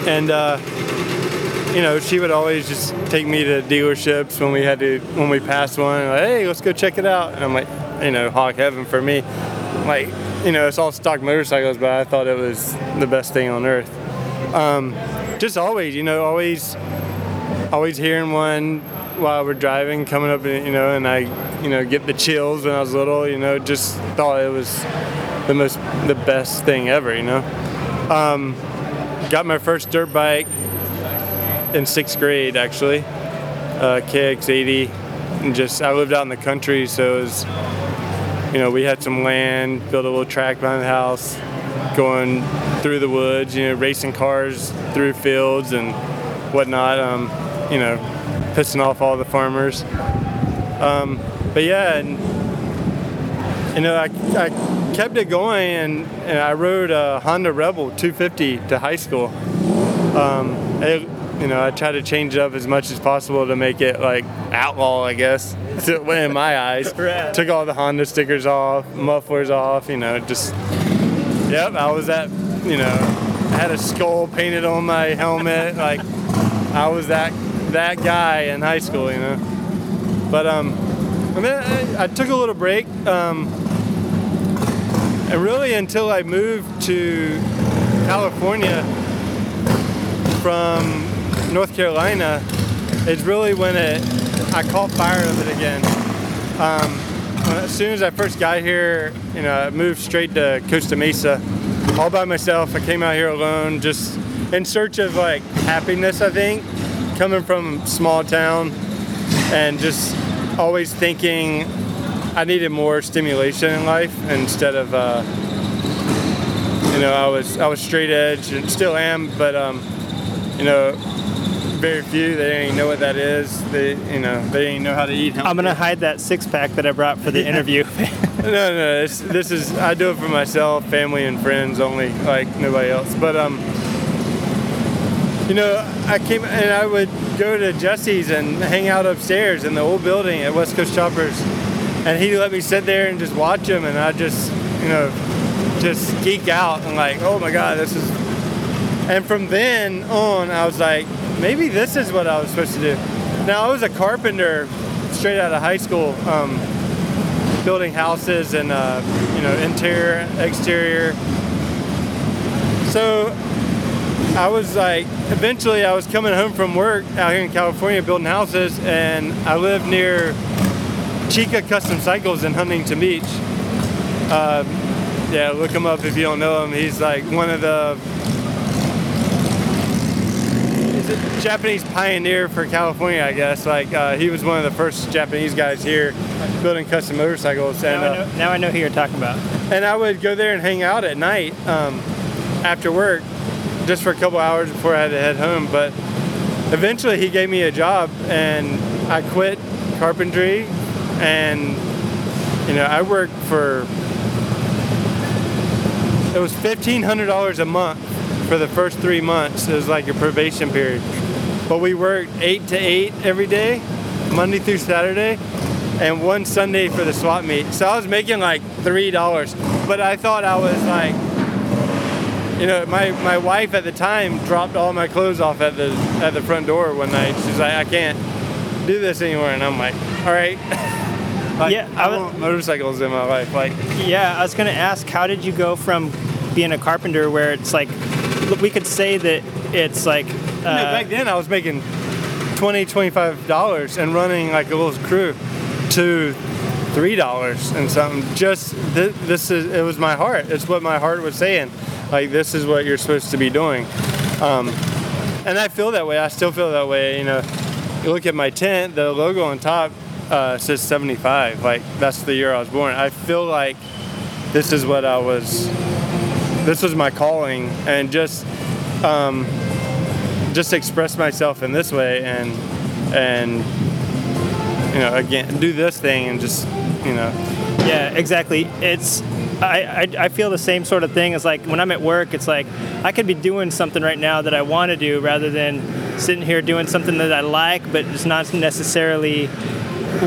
and uh, you know, she would always just take me to dealerships when we had to, when we passed one. Like, hey, let's go check it out. And I'm like, you know, hawk heaven for me. Like, you know, it's all stock motorcycles, but I thought it was the best thing on earth. Um, just always, you know, always, always hearing one while we're driving, coming up, and you know, and I, you know, get the chills when I was little. You know, just thought it was the most, the best thing ever. You know, um, got my first dirt bike in sixth grade actually, uh, KX80, and just I lived out in the country, so it was, you know, we had some land, built a little track behind the house, going through the woods, you know, racing cars through fields and whatnot, um, you know, pissing off all the farmers. Um, but yeah, and you know, I, I kept it going, and, and I rode a Honda Rebel 250 to high school. Um, it, you know, I tried to change it up as much as possible to make it like outlaw, I guess, in my eyes. Right. Took all the Honda stickers off, mufflers off, you know, just, yep, I was that, you know, I had a skull painted on my helmet, like, I was that that guy in high school, you know. But um, I mean, I, I took a little break, um, and really until I moved to California from North Carolina, is really when it I caught fire of it again. Um, as soon as I first got here, you know, I moved straight to Costa Mesa, all by myself. I came out here alone, just in search of like happiness. I think coming from small town and just always thinking I needed more stimulation in life instead of uh, you know I was I was straight edge and still am, but um, you know very few they didn't even know what that is. They you know they didn't even know how to eat. I'm gonna hide that six pack that I brought for the interview. No, no, this is I do it for myself, family, and friends only, like nobody else. But um, you know, I came and I would go to Jesse's and hang out upstairs in the old building at West Coast Choppers, and he'd let me sit there and just watch him, and I just, you know, just geek out and like, oh my god, this is. And from then on, I was like, maybe this is what I was supposed to do. Now I was a carpenter straight out of high school. Um, building houses and uh, you know interior, exterior. So I was like, eventually I was coming home from work out here in California building houses, and I lived near Chica Custom Cycles in Huntington Beach. Uh, yeah, look him up if you don't know him. He's like one of the a Japanese pioneer for California, I guess. Like uh, he was one of the first Japanese guys here building custom motorcycles, and now, I uh, know, now I know who you're talking about. and I would go there and hang out at night um, after work, just for a couple hours before I had to head home. But eventually, he gave me a job, and I quit carpentry, and you know I worked for it was fifteen hundred dollars a month for the first three months. It was like a probation period, but we worked eight to eight every day, Monday through Saturday, and one Sunday for the swap meet. So I was making like three dollars, but I thought I was like, you know, my my wife at the time dropped all my clothes off at the at the front door one night. She's like, I can't do this anymore, and I'm like, all right. like, Yeah, I I was- want motorcycles in my life. Like, Yeah, I was to ask, how did you go from being a carpenter where it's like, we could say that it's like, you know, uh, back then I was making 20 25 dollars and running like a little crew to three dollars and something. Just th- this is it was my heart. It's what my heart was saying. Like this is what you're supposed to be doing. Um, and i feel that way. I still feel that way. You know you look at my tent the logo on top uh, says 75 like that's the year i was born. I feel like this is what i was this was my calling and just um, just express myself in this way and and you know again do this thing and just you know Yeah, exactly. It's I, I, I feel the same sort of thing as like when I'm at work, it's like I could be doing something right now that I want to do rather than sitting here doing something that I like, but it's not necessarily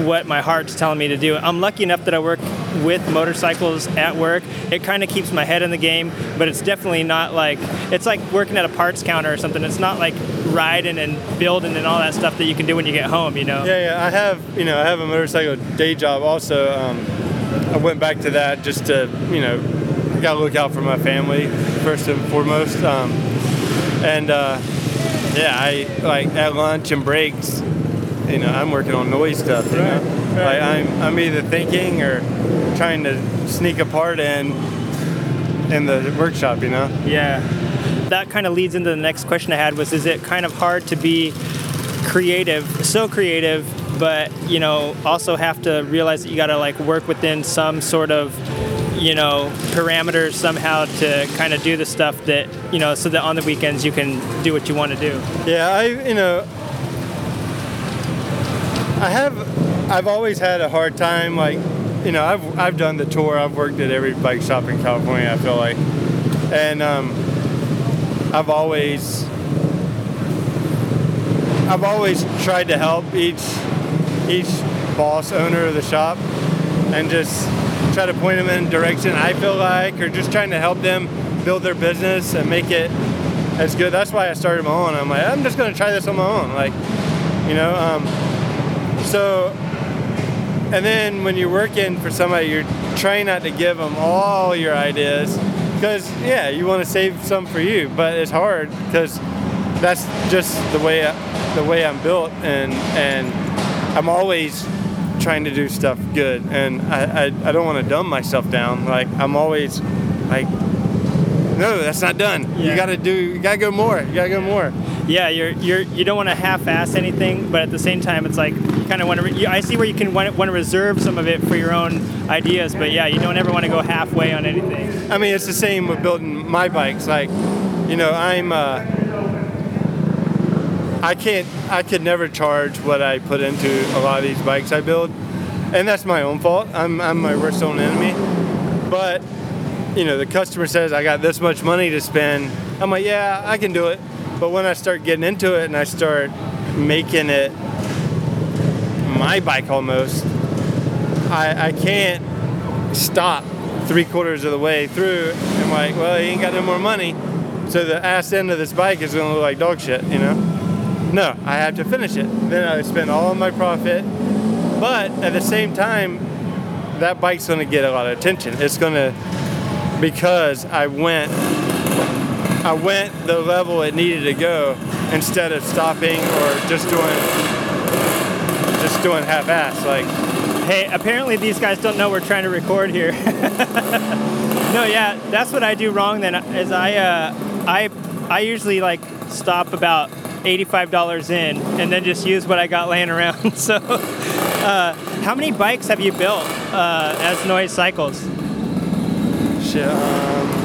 what my heart's telling me to do. I'm lucky enough that I work with motorcycles at work. It kind of keeps my head in the game, but it's definitely not like it's like working at a parts counter or something. It's not like riding and building and all that stuff that you can do when you get home, you know. yeah yeah i have you know i have a motorcycle day job also um, i went back to that just to you know gotta look out for my family first and foremost um, and uh, yeah i like at lunch and breaks you know i'm working on noise stuff you know right. like i'm i'm either thinking or trying to sneak a part in in the workshop you know Yeah. That kind of leads into the next question I had was is it kind of hard to be creative, so creative, but you know, also have to realize that you got to like work within some sort of you know, parameters somehow to kind of do the stuff that, you know, so that on the weekends you can do what you want to do. Yeah, I you know I have I've always had a hard time like you know I've I've done the tour I've worked at every bike shop in California I feel like and um, I've always I've always tried to help each each boss owner of the shop and just try to point them in direction I feel like or just trying to help them build their business and make it as good. That's why I started my own. I'm like, I'm just gonna try this on my own. Like, you know, um, so and then when you're working for somebody, you're trying not to give them all your ideas because yeah, you want to save some for you, but it's hard because that's just the way I, the way I'm built, and and I'm always trying to do stuff good, and I I, I don't want to dumb myself down. Like I'm always like. No, that's not done. Yeah. You gotta do. You gotta go more. You gotta go more. Yeah, you're you're you don't want to half-ass anything, but at the same time, it's like you kind of want to. Re- I see where you can want to reserve some of it for your own ideas, but yeah, you don't ever want to go halfway on anything. I mean, it's the same with building my bikes. Like, you know, I'm. Uh, I can't. I could never charge what I put into a lot of these bikes I build, and that's my own fault. I'm. I'm my worst own enemy. But, you know, the customer says I got this much money to spend. I'm like, yeah, I can do it. But when I start getting into it and I start making it my bike almost, I, I can't stop three quarters of the way through. I'm like, well, he ain't got no more money, so the ass end of this bike is gonna look like dog shit, you know? No, I have to finish it. Then I spend all my profit, but at the same time, that bike's gonna get a lot of attention. It's gonna because I went, I went the level it needed to go instead of stopping or just doing, just doing half-ass like. Hey, apparently these guys don't know we're trying to record here. no, yeah, that's what I do wrong. Then is I uh, I I usually like stop about eighty-five dollars in, and then just use what I got laying around. so, uh, how many bikes have you built uh, as Noise Cycles? Shit. Um,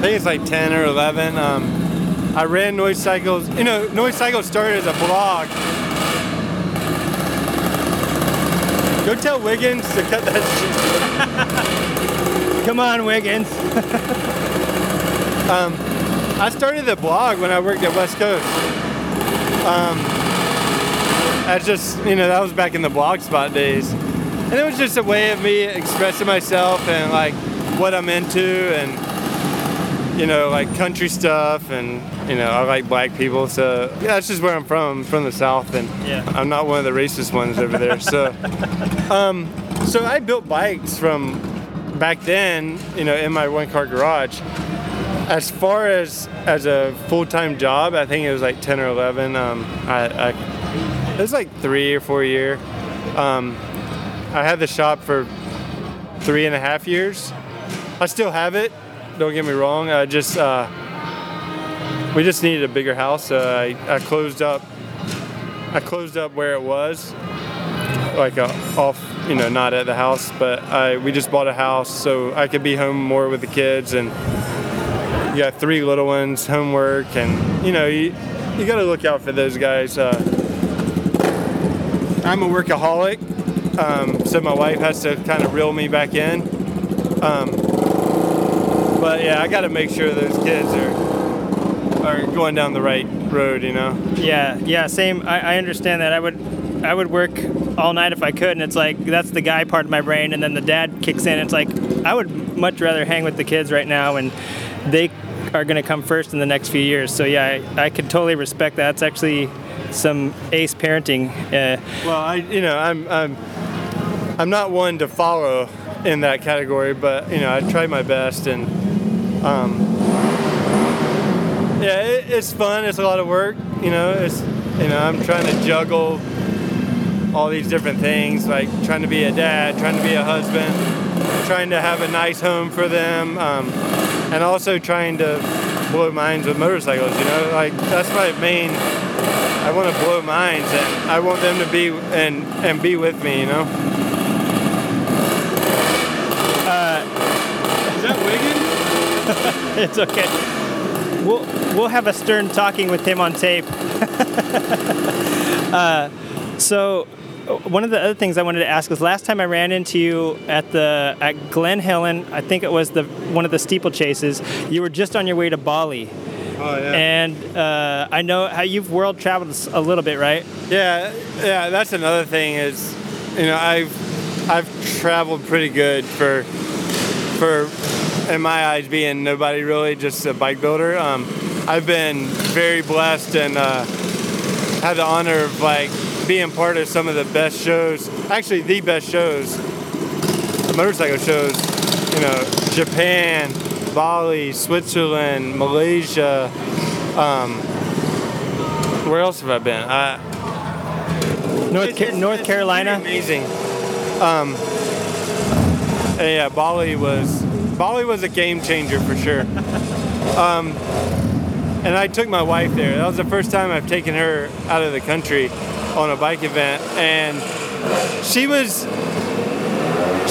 I think it's like 10 or 11. Um, I ran Noise Cycles. You know, Noise Cycles started as a blog. Go tell Wiggins to cut that shit. Come on, Wiggins. I started the blog when I worked at West Coast. Um, that's just you know that was back in the blog spot days, and it was just a way of me expressing myself and like what I'm into and you know like country stuff and you know I like black people so yeah that's just where I'm from I'm from the south and Yeah. I'm not one of the racist ones over there so um so I built bikes from back then you know in my one car garage. As far as as a full-time job i think it was like 10 or 11 um, I, I it was like three or four year. Um, i had the shop for three and a half years. I still have it don't get me wrong i just uh, we just needed a bigger house so I, I closed up i closed up where it was like uh, off you know not at the house but I, we just bought a house so i could be home more with the kids and you got three little ones, homework, and you know you you got to look out for those guys. Uh, I'm a workaholic, um, so my wife has to kind of reel me back in. Um, but yeah, I got to make sure those kids are are going down the right road. You know. Yeah, yeah, same. I, I understand that. I would, I would work all night if I could, and it's like that's the guy part of my brain, and then the dad kicks in. It's like I would much rather hang with the kids right now, and they are going to come first in the next few years. So yeah, I, I could totally respect that. It's actually some ace parenting. Uh, Well, I you know I'm I'm I'm not one to follow in that category, but you know I try my best and um, yeah, it, it's fun. It's a lot of work. You know, it's you know I'm trying to juggle all these different things, like trying to be a dad, trying to be a husband, trying to have a nice home for them, um, and also trying to blow minds with motorcycles. You know, like that's my main. I want to blow minds, and I want them to be and and be with me. You know. Is that Wigan? it's okay. We'll we'll have a stern talking with him on tape. uh, so uh, one of the other things I wanted to ask is last time I ran into you at the at Glen Helen, I think it was the one of the steeplechases. You were just on your way to Bali, Oh yeah. and uh, I know how you've world traveled a little bit, right? Yeah, yeah. That's another thing is, you know, I've I've traveled pretty good for for in my eyes being nobody really just a bike builder. Um, I've been very blessed and uh, had the honor of like being part of some of the best shows, actually the best shows, the motorcycle shows. You know, Japan, Bali, Switzerland, Malaysia. Um, where else have I been? I, North Ca- North Carolina. amazing. Um, uh, yeah, Bali was Bali was a game changer for sure. Um, and I took my wife there. That was the first time I've taken her out of the country on a bike event, and she was.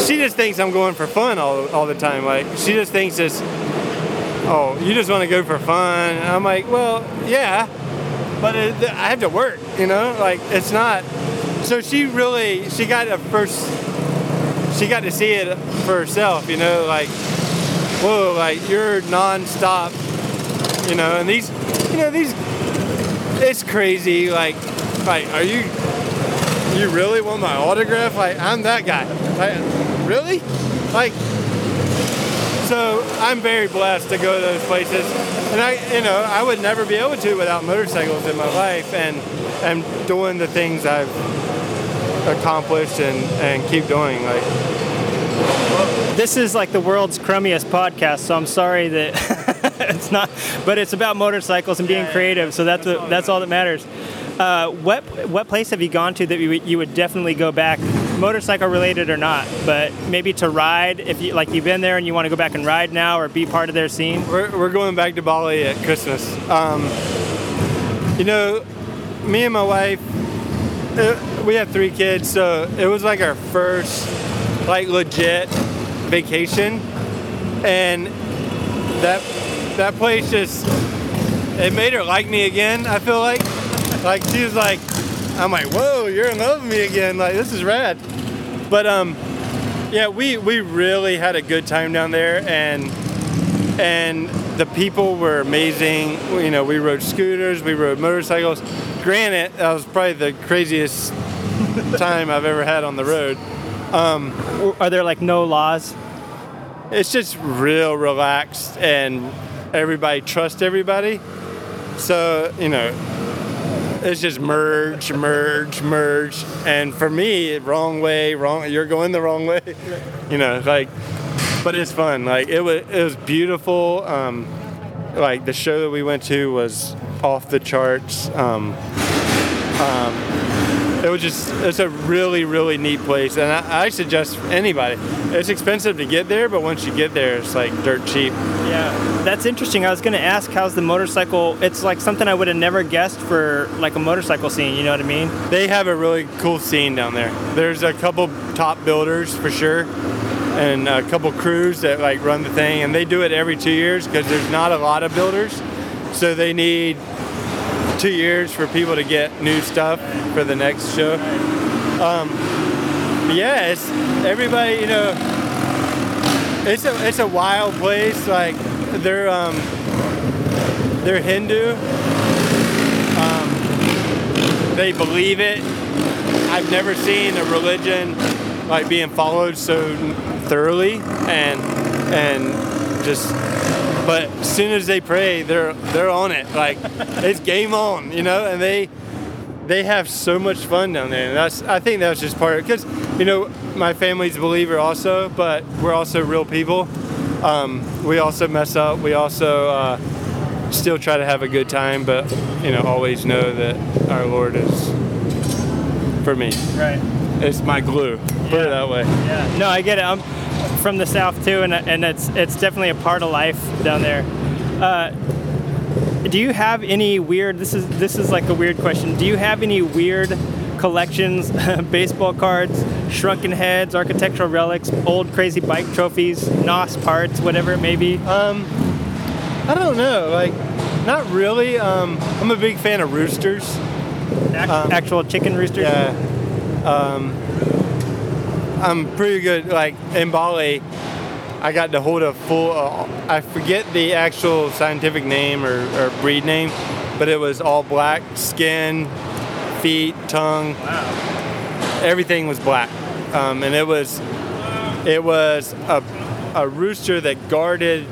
She just thinks I'm going for fun all, all the time. Like she just thinks this. Oh, you just want to go for fun? And I'm like, well, yeah, but it, I have to work. You know, like it's not. So she really she got a first. She got to see it for herself. You know, like whoa, like you're nonstop. You know, and these, you know, these. It's crazy. Like, like are you? You really want my autograph? Like I'm that guy. Like, really? Like. So I'm very blessed to go to those places, and I, you know, I would never be able to without motorcycles in my life, and and doing the things I've accomplished and and keep doing. Like, This is like the world's crummiest podcast, so I'm sorry that it's not. But it's about motorcycles and being Yeah, creative, so that's that's what, all that's that all that matters. Uh, what what place have you gone to that you, would- you would definitely go back, motorcycle related or not? But maybe to ride if you like you've been there and you want to go back and ride now or be part of their scene. We're, we're going back to Bali at Christmas. Um, you know, me and my wife, uh, we have three kids, so it was like our first, like legit vacation, and that that place just it made her like me again. I feel like, like she was like, I'm like, whoa, you're in love with me again. Like this is rad. But um, yeah, we we really had a good time down there, and and the people were amazing. You know, we rode scooters, we rode motorcycles. Granted, that was probably the craziest time I've ever had on the road. Are there like no laws? It's just real relaxed and everybody trusts everybody. So, you know, it's just merge, merge, merge. And for me, wrong way, wrong, you're going the wrong way. You know, like, but it's fun. Like, it was, it was beautiful. Um, like, the show that we went to was off the charts. Um, um, it was just, it's a really, really neat place. And I, I suggest anybody. It's expensive to get there, but once you get there, it's like dirt cheap. Yeah, that's interesting. I was going to ask how's the motorcycle. It's like something I would have never guessed for like a motorcycle scene. You know what I mean? they have a really cool scene down there. There's a couple top builders for sure, and a couple crews that like run the thing, and they do it every two years because there's not a lot of builders, so they need two years for people to get new stuff for the next show. Um, everybody. You know, it's a it's a wild place. Like they're um, they're Hindu. they believe it. I've never seen a religion like being followed so thoroughly and and just but as soon as they pray they're they're on it like it's game on you know and they they have so much fun down there and that's I think that's just part of because you know my family's a believer also but we're also real people um, we also mess up we also uh, still try to have a good time, but you know, always know that our Lord is for me. Right. It's my glue. Put it that way. Yeah. No, I get it. I'm from the south too, and and it's it's definitely a part of life down there. Uh, do you have any weird? This is this is like a weird question. Do you have any weird collections, baseball cards, shrunken heads, architectural relics, old crazy bike trophies, NOS parts, whatever it may be? Um, I don't know, like not really. Um, I'm a big fan of roosters. Um, actual chicken roosters? Yeah. Um, I'm pretty good. Like in Bali, I got to hold a full. Uh, I forget the actual scientific name or, or breed name, but it was all black skin, feet, tongue. Wow. everything was black, um, and it was it was a, a rooster that guarded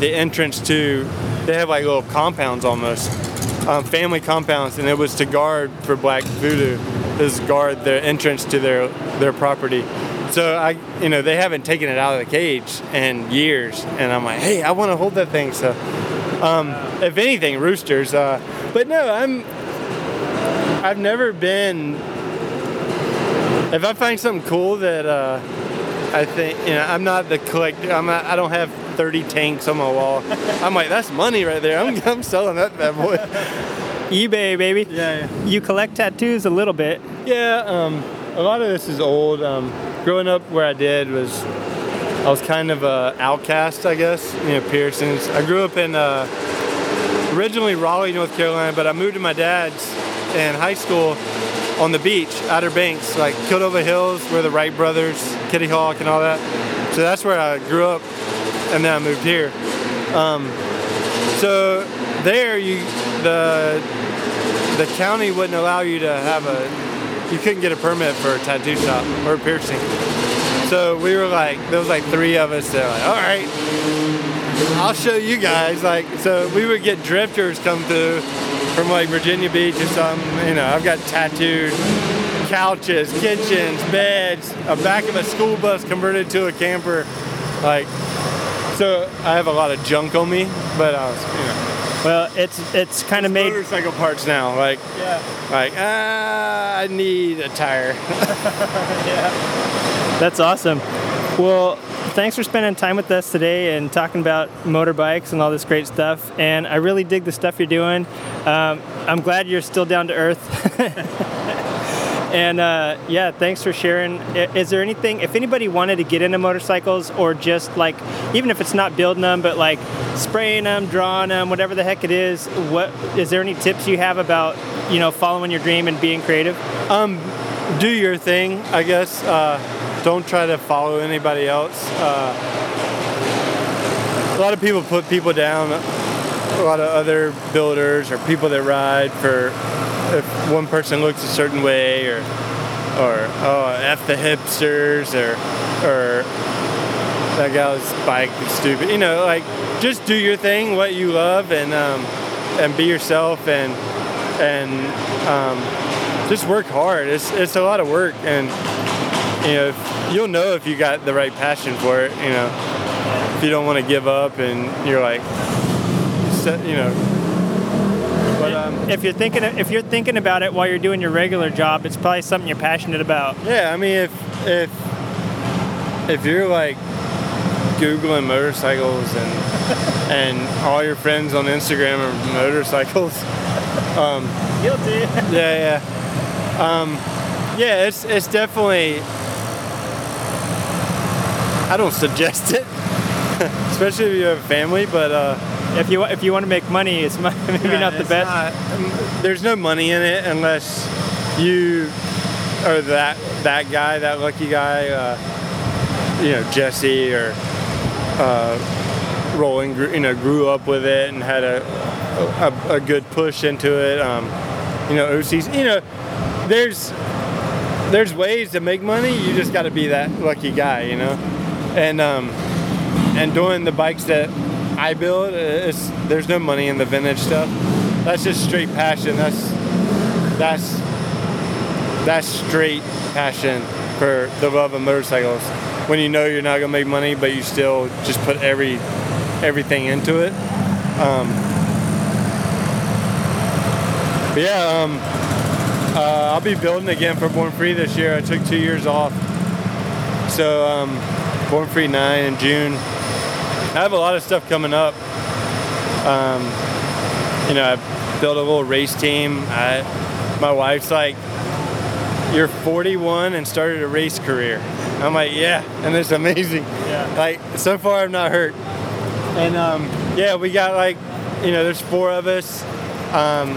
the entrance to. They have like little compounds almost, um, family compounds, and it was to guard for black voodoo. Is guard the entrance to their their property. So I, you know, they haven't taken it out of the cage in years, and I'm like, hey, I want to hold that thing. So, um, if anything, roosters. Uh, but no, I'm. I've never been if I find something cool that uh, I think you know, I'm not the collector. I'm not, I don't have 30 tanks on my wall. I'm like, that's money right there. I'm, I'm selling that bad boy. eBay, baby. Yeah, You collect tattoos a little bit. yeah. Um, a lot of this is old. Um, growing up where I did was I was kind of a outcast, I guess. You know, Pearson's. I grew up in uh, originally Raleigh, North Carolina, but I moved to my dad's in high school on the beach, Outer Banks, like Kill Devil Hills, where the Wright brothers, Kitty Hawk, and all that. So that's where I grew up, and then I moved here. Um, so there, you the the county wouldn't allow you to have a you couldn't get a permit for a tattoo shop or a piercing. So we were like, there was like three of us that were like, all right, I'll show you guys. Like, so we would get drifters come through from like Virginia Beach or something. You know, I've got tattooed couches, kitchens, beds, a back of a school bus converted to a camper. Like, so I have a lot of junk on me, but I was, you know, Well, it's it's kind of made. motorcycle parts now. Like, Yeah. like ah, I need a tire. yeah, That's awesome. Well, thanks for spending time with us today and talking about motorbikes and all this great stuff. And I really dig the stuff you're doing. Um, I'm glad you're still down to earth. and uh, yeah, thanks for sharing. Is there anything, if anybody wanted to get into motorcycles or just like, even if it's not building them, but like spraying them, drawing them, whatever the heck it is, what is there any tips you have about, you know, following your dream and being creative? Um, Do your thing, I guess. Uh, don't try to follow anybody else. Uh, a lot of people put people down. A lot of other builders or people that ride for if one person looks a certain way or or oh f the hipsters or or that guy's bike is stupid. You know, like just do your thing, what you love, and um, and be yourself, and and um, just work hard. It's it's a lot of work, and you know if, you'll know if you got the right passion for it. You know, if you don't want to give up, and you're like, you know. Um, If you're thinking if you're thinking about it while you're doing your regular job, it's probably something you're passionate about. Yeah, I mean, if if if you're like googling motorcycles and and all your friends on Instagram are motorcycles, um, Guilty. yeah, yeah, um, yeah, it's it's definitely. I don't suggest it, especially if you have a family, but. Uh, If you if you want to make money, it's maybe Yeah, not the best. not- there's no money in it unless you are that that guy, that lucky guy. Uh, you know, Jesse or uh, Roland. gr- You know, grew up with it and had a a, a good push into it. Um, you know, OCs. You know, there's there's ways to make money. You just got to be that lucky guy. You know, and um, and doing the bikes that I build, it's, there's no money in the vintage stuff. That's just straight passion. That's that's that's straight passion for the love of motorcycles. When you know you're not gonna make money, but you still just put every everything into it. Um, yeah, um, uh, I'll be building again for Born Free this year. I took two years off, so um, Born Free nine in June. I have a lot of stuff coming up. Um, you know, I built a little race team. I, my wife's like, "You're 41 and started a race career." I'm like, "Yeah," and it's amazing. Yeah. Like so far, I'm not hurt. And um, yeah, we got like, you know, there's four of us. Um,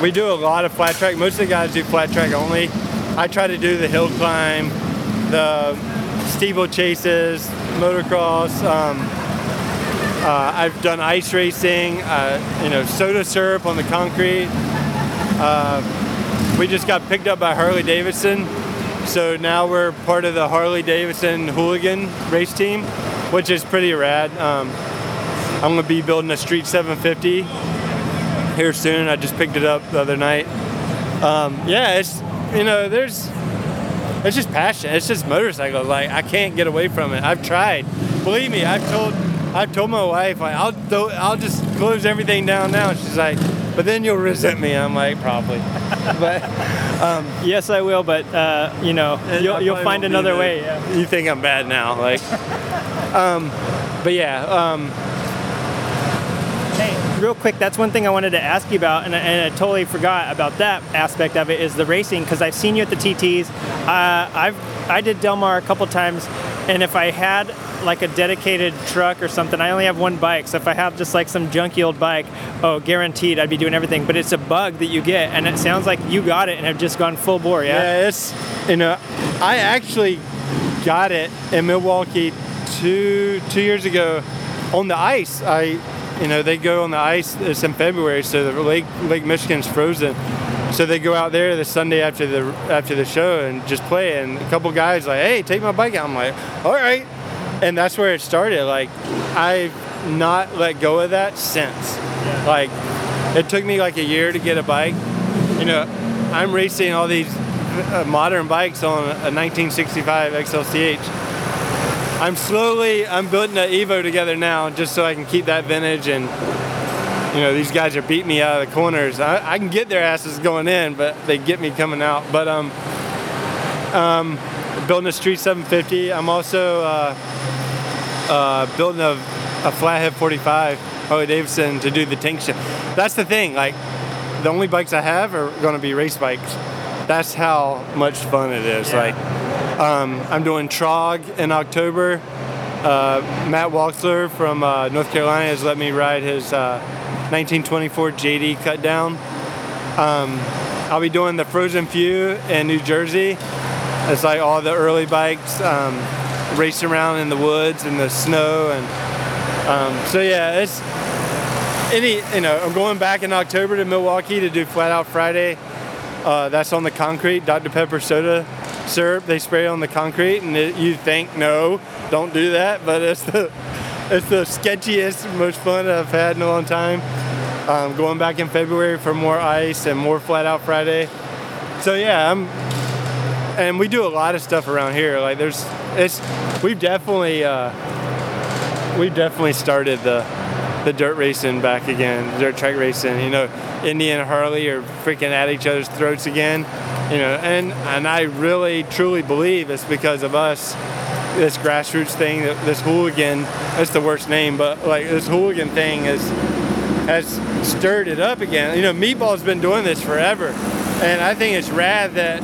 we do a lot of flat track. Most of the guys do flat track only. I try to do the hill climb, the steeplechases, motocross. Um, uh, I've done ice racing. Uh, you know, soda syrup on the concrete. Uh, we just got picked up by Harley Davidson, so now we're part of the Harley Davidson Hooligan race team, which is pretty rad. Um, I'm gonna be building a Street 750 here soon. I just picked it up the other night. Um, yeah, it's you know, there's it's just passion. It's just motorcycles. Like I can't get away from it. I've tried. Believe me, I've told I've told my wife like I'll do, I'll just close everything down now. And she's like, but then you'll resent me. I'm like probably, but Yes, I will, but uh, you know, you'll, you'll find another way. Yeah. You think I'm bad now, like. um, but yeah, um, real quick, that's one thing I wanted to ask you about, and I, and I totally forgot about that aspect of it is the racing because I've seen you at the TTs. Uh, I've I did Del Mar a couple times, and if I had like a dedicated truck or something, I only have one bike. So if I have just like some junky old bike, oh, guaranteed I'd be doing everything. But it's a bug that you get, and it sounds like you got it and have just gone full bore. Yeah. Yeah, it's you know, I actually got it in Milwaukee two two years ago on the ice. I you know they go on the ice. It's in February, so the lake Lake Michigan's frozen. So they go out there the Sunday after the after the show and just play. And a couple guys like, hey, take my bike out. I'm like, all right. And that's where it started. Like I've not let go of that since. Like it took me like a year to get a bike. You know, I'm racing all these uh, modern bikes on a 1965 XLCH. I'm slowly, I'm building an Evo together now just so I can keep that vintage and, you know, these guys are beating me out of the corners. I, I can get their asses going in, but they get me coming out. But um, um, building a Street 750. I'm also uh, uh, building a, a Flathead 45 Harley Davidson to do the tank show. That's the thing. Like, the only bikes I have are going to be race bikes. That's how much fun it is. Yeah. Like, um, I'm doing Trog in October. Uh, Matt Walksler from uh, North Carolina has let me ride his uh, 1924 JD cut down. Um, I'll be doing the Frozen Few in New Jersey. It's like all the early bikes. Um, race around in the woods and the snow and um, so yeah, it's any you know I'm going back in October to Milwaukee to do Flat Out Friday. Uh, that's on the concrete, Dr Pepper soda syrup they spray on the concrete, and it, you think no, don't do that, but it's the it's the sketchiest, most fun I've had in a long time. Um, going back in February for more ice and more Flat Out Friday. So yeah, I'm and we do a lot of stuff around here. Like there's, it's, we've definitely, uh, we've definitely started the, the dirt racing back again, dirt track racing. You know, Indy and Harley are freaking at each other's throats again. You know, and and I really truly believe it's because of us. This grassroots thing, this hooligan, that's the worst name, but like this hooligan thing is has stirred it up again. You know, Meatball's been doing this forever, and I think it's rad that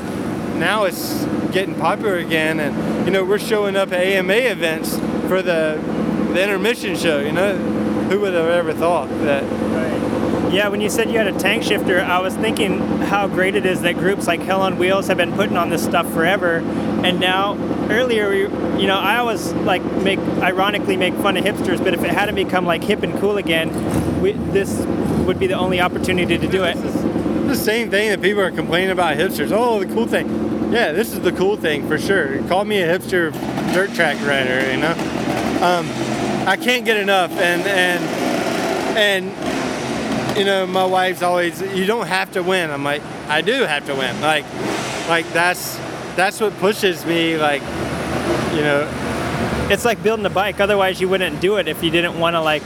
now it's getting popular again, and you know we're showing up at AMA events for the the intermission show. You know, who would have ever thought that? Right. Yeah, when you said you had a tank shifter, I was thinking how great it is that groups like Hell on Wheels have been putting on this stuff forever, and now earlier, we, you know, I always like make ironically make fun of hipsters, but if it hadn't become like hip and cool again, we, this would be the only opportunity to do it. The same thing that people are complaining about hipsters. Oh, the cool thing yeah, this is the cool thing for sure. Call me a hipster dirt track rider, you know. Um, I can't get enough, and and and you know, my wife's always, you don't have to win. I'm like, I do have to win. Like, like that's that's what pushes me. Like, you know, it's like building a bike. Otherwise, you wouldn't do it if you didn't want to like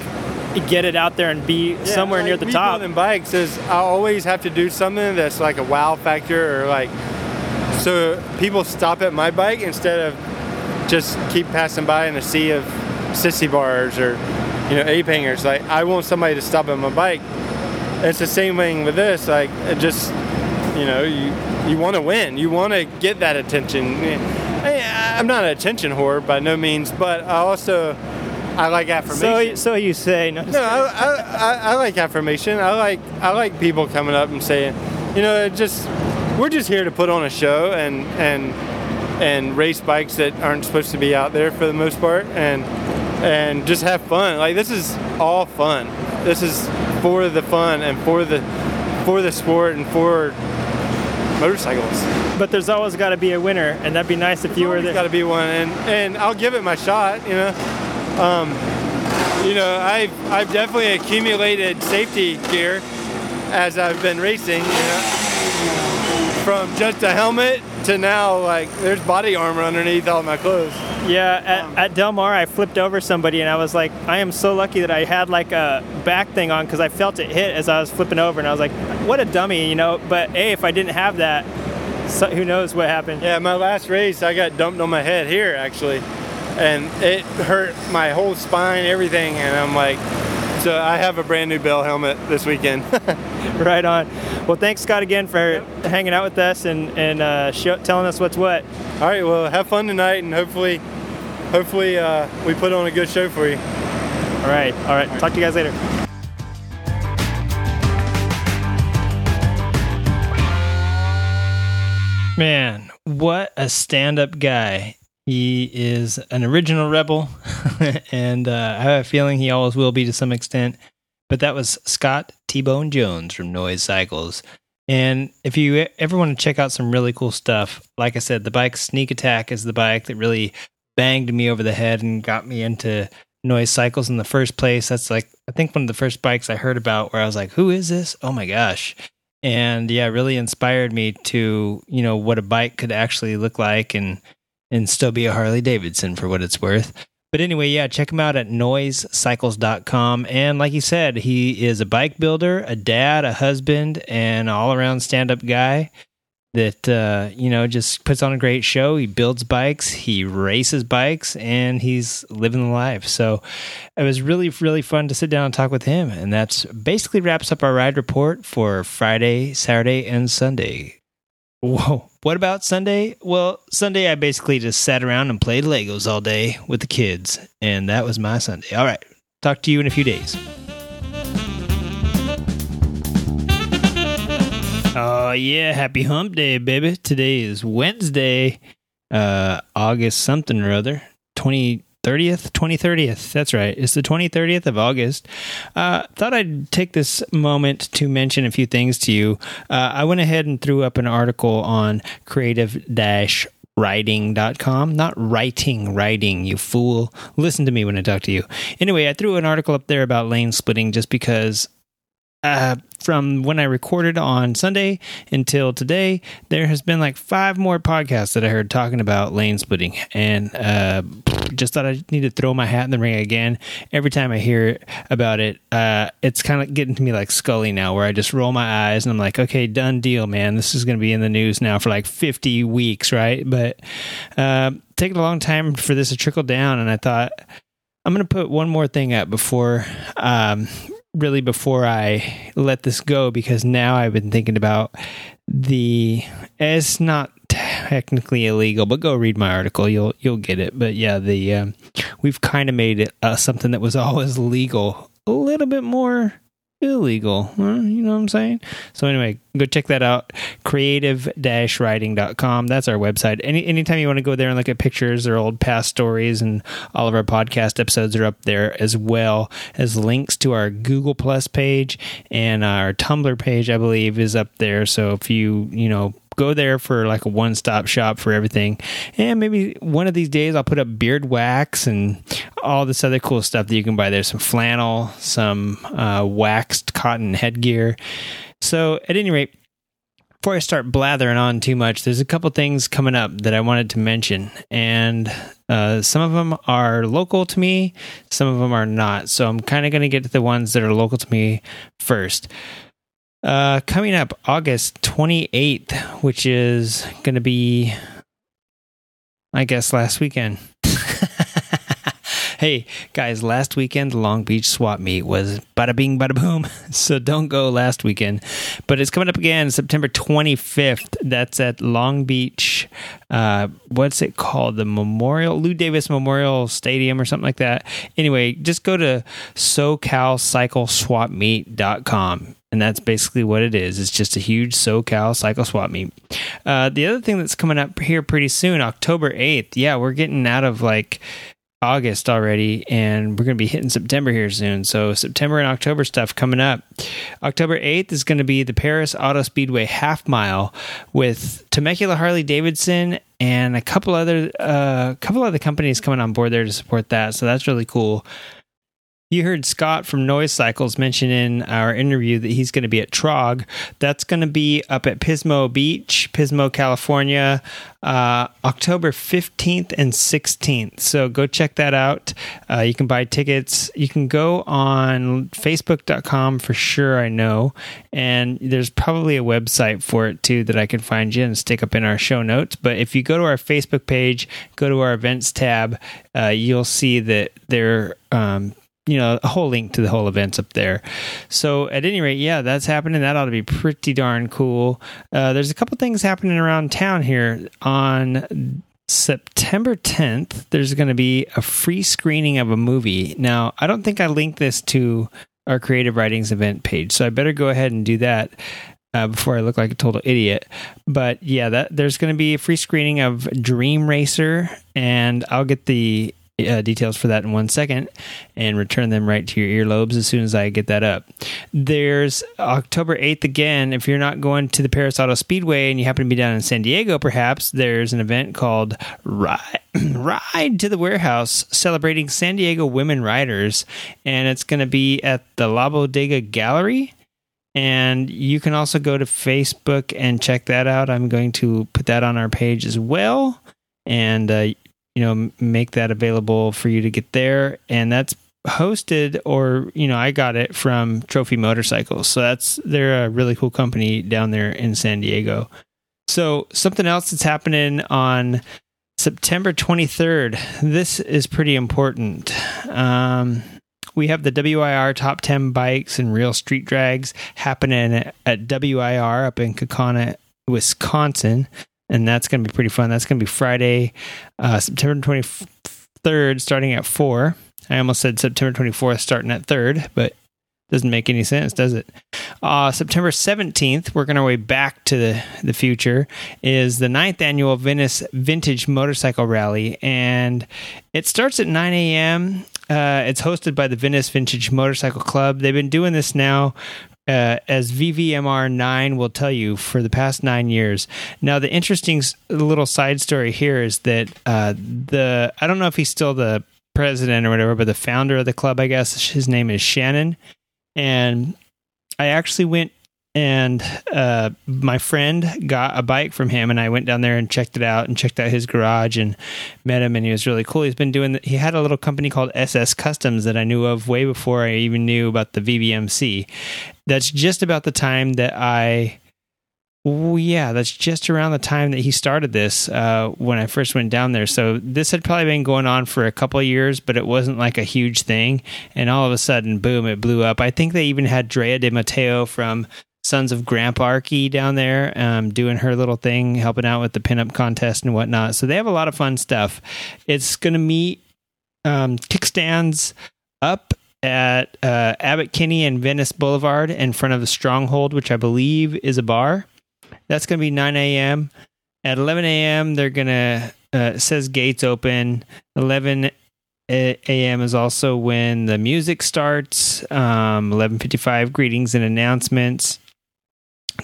get it out there and be yeah, somewhere like near the top. Building bikes is I always have to do something that's like a wow factor or like so people stop at my bike instead of just keep passing by in a sea of sissy bars or you know ape hangers. Like I want somebody to stop at my bike. It's the same thing with this. Like it just you know you you want to win. You want to get that attention. I'm not an attention whore by no means, but I also I like affirmation. So, so you say? No, no I, I, I, I like affirmation. I like I like people coming up and saying, you know, just we're just here to put on a show and and and race bikes that aren't supposed to be out there for the most part and and just have fun. Like this is all fun. This is for the fun and for the for the sport and for motorcycles. But there's always got to be a winner, and that'd be nice if you were there. Got to be one, and and I'll give it my shot. You know, um, you know, I've I've definitely accumulated safety gear as I've been racing. You know from just a helmet to now like there's body armor underneath all my clothes. Yeah, at, um, at, Del Mar, I flipped over somebody and I was like, I am so lucky that I had like a back thing on because I felt it hit as I was flipping over, and I was like, what a dummy, you know. But hey, if I didn't have that, so, who knows what happened? Yeah, my last race, I got dumped on my head here actually, and it hurt my whole spine, everything, and I'm like, so I have a brand new Bell helmet this weekend. right on. Well, thanks, Scott, again for yep. hanging out with us and and uh, show, telling us what's what. All right. Well, have fun tonight, and hopefully, hopefully uh, we put on a good show for you. All right. All right. All right. Talk to you guys later. Man, what a stand-up guy. He is an original rebel, and uh, I have a feeling he always will be to some extent. But that was Scott T Bone Jones from Noise Cycles. And if you ever want to check out some really cool stuff, like I said, the bike Sneak Attack is the bike that really banged me over the head and got me into noise cycles in the first place. That's like, I think one of the first bikes I heard about where I was like, who is this? Oh my gosh. And yeah, really inspired me to, you know, what a bike could actually look like and and still be a Harley Davidson for what it's worth. But anyway, yeah, check him out at noisecycles.com. And like he said, he is a bike builder, a dad, a husband, and all around stand up guy that, uh, you know, just puts on a great show. He builds bikes, he races bikes, and he's living the life. So it was really, really fun to sit down and talk with him. And that's basically wraps up our ride report for Friday, Saturday, and Sunday. Whoa. What about Sunday? Well, Sunday I basically just sat around and played Legos all day with the kids, and that was my Sunday. All right. Talk to you in a few days. Oh, yeah. Happy hump day, baby. Today is Wednesday, uh, August something or other. 20 30th 2030th that's right. It's the 2030th of august. Uh, thought i'd take this moment to mention a few things to you. Uh, i went ahead and threw up an article on creative dash writing.com not writing writing you fool. Listen to me when i talk to you. Anyway i threw an article up there about lane splitting just because uh, from when I recorded on Sunday until today, there has been like five more podcasts that I heard talking about lane splitting, and uh, just thought I need to throw my hat in the ring again. Every time I hear about it, uh, it's kind of getting to me like Scully now, where I just roll my eyes and I'm like, okay, done deal, man. This is going to be in the news now for like 50 weeks, right? But uh, taking a long time for this to trickle down, and I thought. I'm going to put one more thing up before um, really before I let this go because now I've been thinking about the it's not technically illegal, but go read my article. You'll you'll get it. But yeah, the um, we've kind of made it uh, something that was always legal a little bit more illegal. you know what I'm saying? So anyway, go check that out. Creative-writing.com. That's our website. Any anytime you want to go there and look at pictures or old past stories and all of our podcast episodes are up there as well as links to our Google Plus page and our Tumblr page, I believe, is up there. So if you, you know, go there for like a one stop shop for everything. And maybe one of these days I'll put up beard wax and all this other cool stuff that you can buy there some flannel, some uh, waxed cotton headgear. So, at any rate, before I start blathering on too much, there's a couple things coming up that I wanted to mention, and uh, some of them are local to me, some of them are not. So I'm kind of going to get to the ones that are local to me first. Uh, coming up August 28th, which is going to be, I guess, last weekend. Hey, guys, last weekend, Long Beach swap meet was bada bing, bada boom. So don't go last weekend. But it's coming up again September 25th. That's at Long Beach. Uh, what's it called? The Memorial, Lou Davis Memorial Stadium or something like that. Anyway, just go to SoCalCycleSwapMeet.com and that's basically what it is. It's just a huge SoCal cycle swap meet. Uh, the other thing that's coming up here pretty soon, October 8th. Yeah, we're getting out of like August already, and we're going to be hitting September here soon. So, September and October stuff coming up. October 8th is going to be the Perris Auto Speedway half mile with Temecula Harley Davidson and a couple other uh, couple other companies coming on board there to support that. So, that's really cool. You heard Scott from Noise Cycles mention in our interview that he's going to be at Trog. That's going to be up at Pismo Beach, Pismo, California, uh, October 15th and 16th. So go check that out. Uh, you can buy tickets. You can go on Facebook.com for sure, I know. And there's probably a website for it too that I can find you and stick up in our show notes. But if you go to our Facebook page, go to our events tab, uh, you'll see that there. Um, you know a whole link to the whole events up there. So at any rate yeah that's happening. That ought to be pretty darn cool. Uh, there's a couple things happening around town here. On september 10th there's going to be a free screening of a movie. Now i don't think i linked this to our creative writings event page so i better go ahead and do that uh, before I look like a total idiot. But yeah, that there's going to be a free screening of Dream Racer, and I'll get the uh, details for that in one second and return them right to your earlobes as soon as I get that up. There's October 8th again. If you're not going to the Perris Auto Speedway and you happen to be down in San Diego, perhaps there's an event called Ride, Ride to the Warehouse celebrating San Diego women riders, and it's going to be at the La Bodega Gallery. And you can also go to Facebook and check that out. I'm going to put that on our page as well. And uh, you know make that available for you to get there. And that's hosted or you know i got it from trophy motorcycles. So that's they're a really cool company down there in san diego. So something else that's happening on september 23rd this is pretty important. Um, we have the WIR top 10 bikes and real street drags happening at WIR up in Kaukauna, Wisconsin and that's going to be pretty fun. That's going to be Friday, uh, September 23rd, starting at 4. I almost said September 24th, starting at 3rd, but doesn't make any sense, does it? Uh, September 17th, working our way back to the, the future, is the ninth annual Venice Vintage Motorcycle Rally. And it starts at 9 a.m. Uh, it's hosted by the Venice Vintage Motorcycle Club. They've been doing this now uh, as VVMR 9 will tell you for the past nine years. Now, the interesting little side story here is that uh, the, I don't know if he's still the president or whatever, but the founder of the club, I guess, his name is Shannon. And I actually went and uh, my friend got a bike from him and i went down there and checked it out and checked out his garage and met him and he was really cool he's been doing the, he had a little company called ss customs that i knew of way before i even knew about the vvmc that's just about the time that i well, yeah, that's just around the time that he started this uh, when I first went down there. So this had probably been going on for a couple of years, but it wasn't like a huge thing. And all of a sudden, boom, it blew up. I think they even had Drea de Matteo from Sons of Anarchy down there um, doing her little thing, helping out with the pinup contest and whatnot. So they have a lot of fun stuff. It's going to meet um, kickstands up at uh, Abbot Kinney and Venice Boulevard in front of the Stronghold, which I believe is a bar. That's going to be 9 a.m. At 11 a.m., they're going to, uh, says gates open. 11 a.m. is also when the music starts. Um, 11.55, greetings and announcements.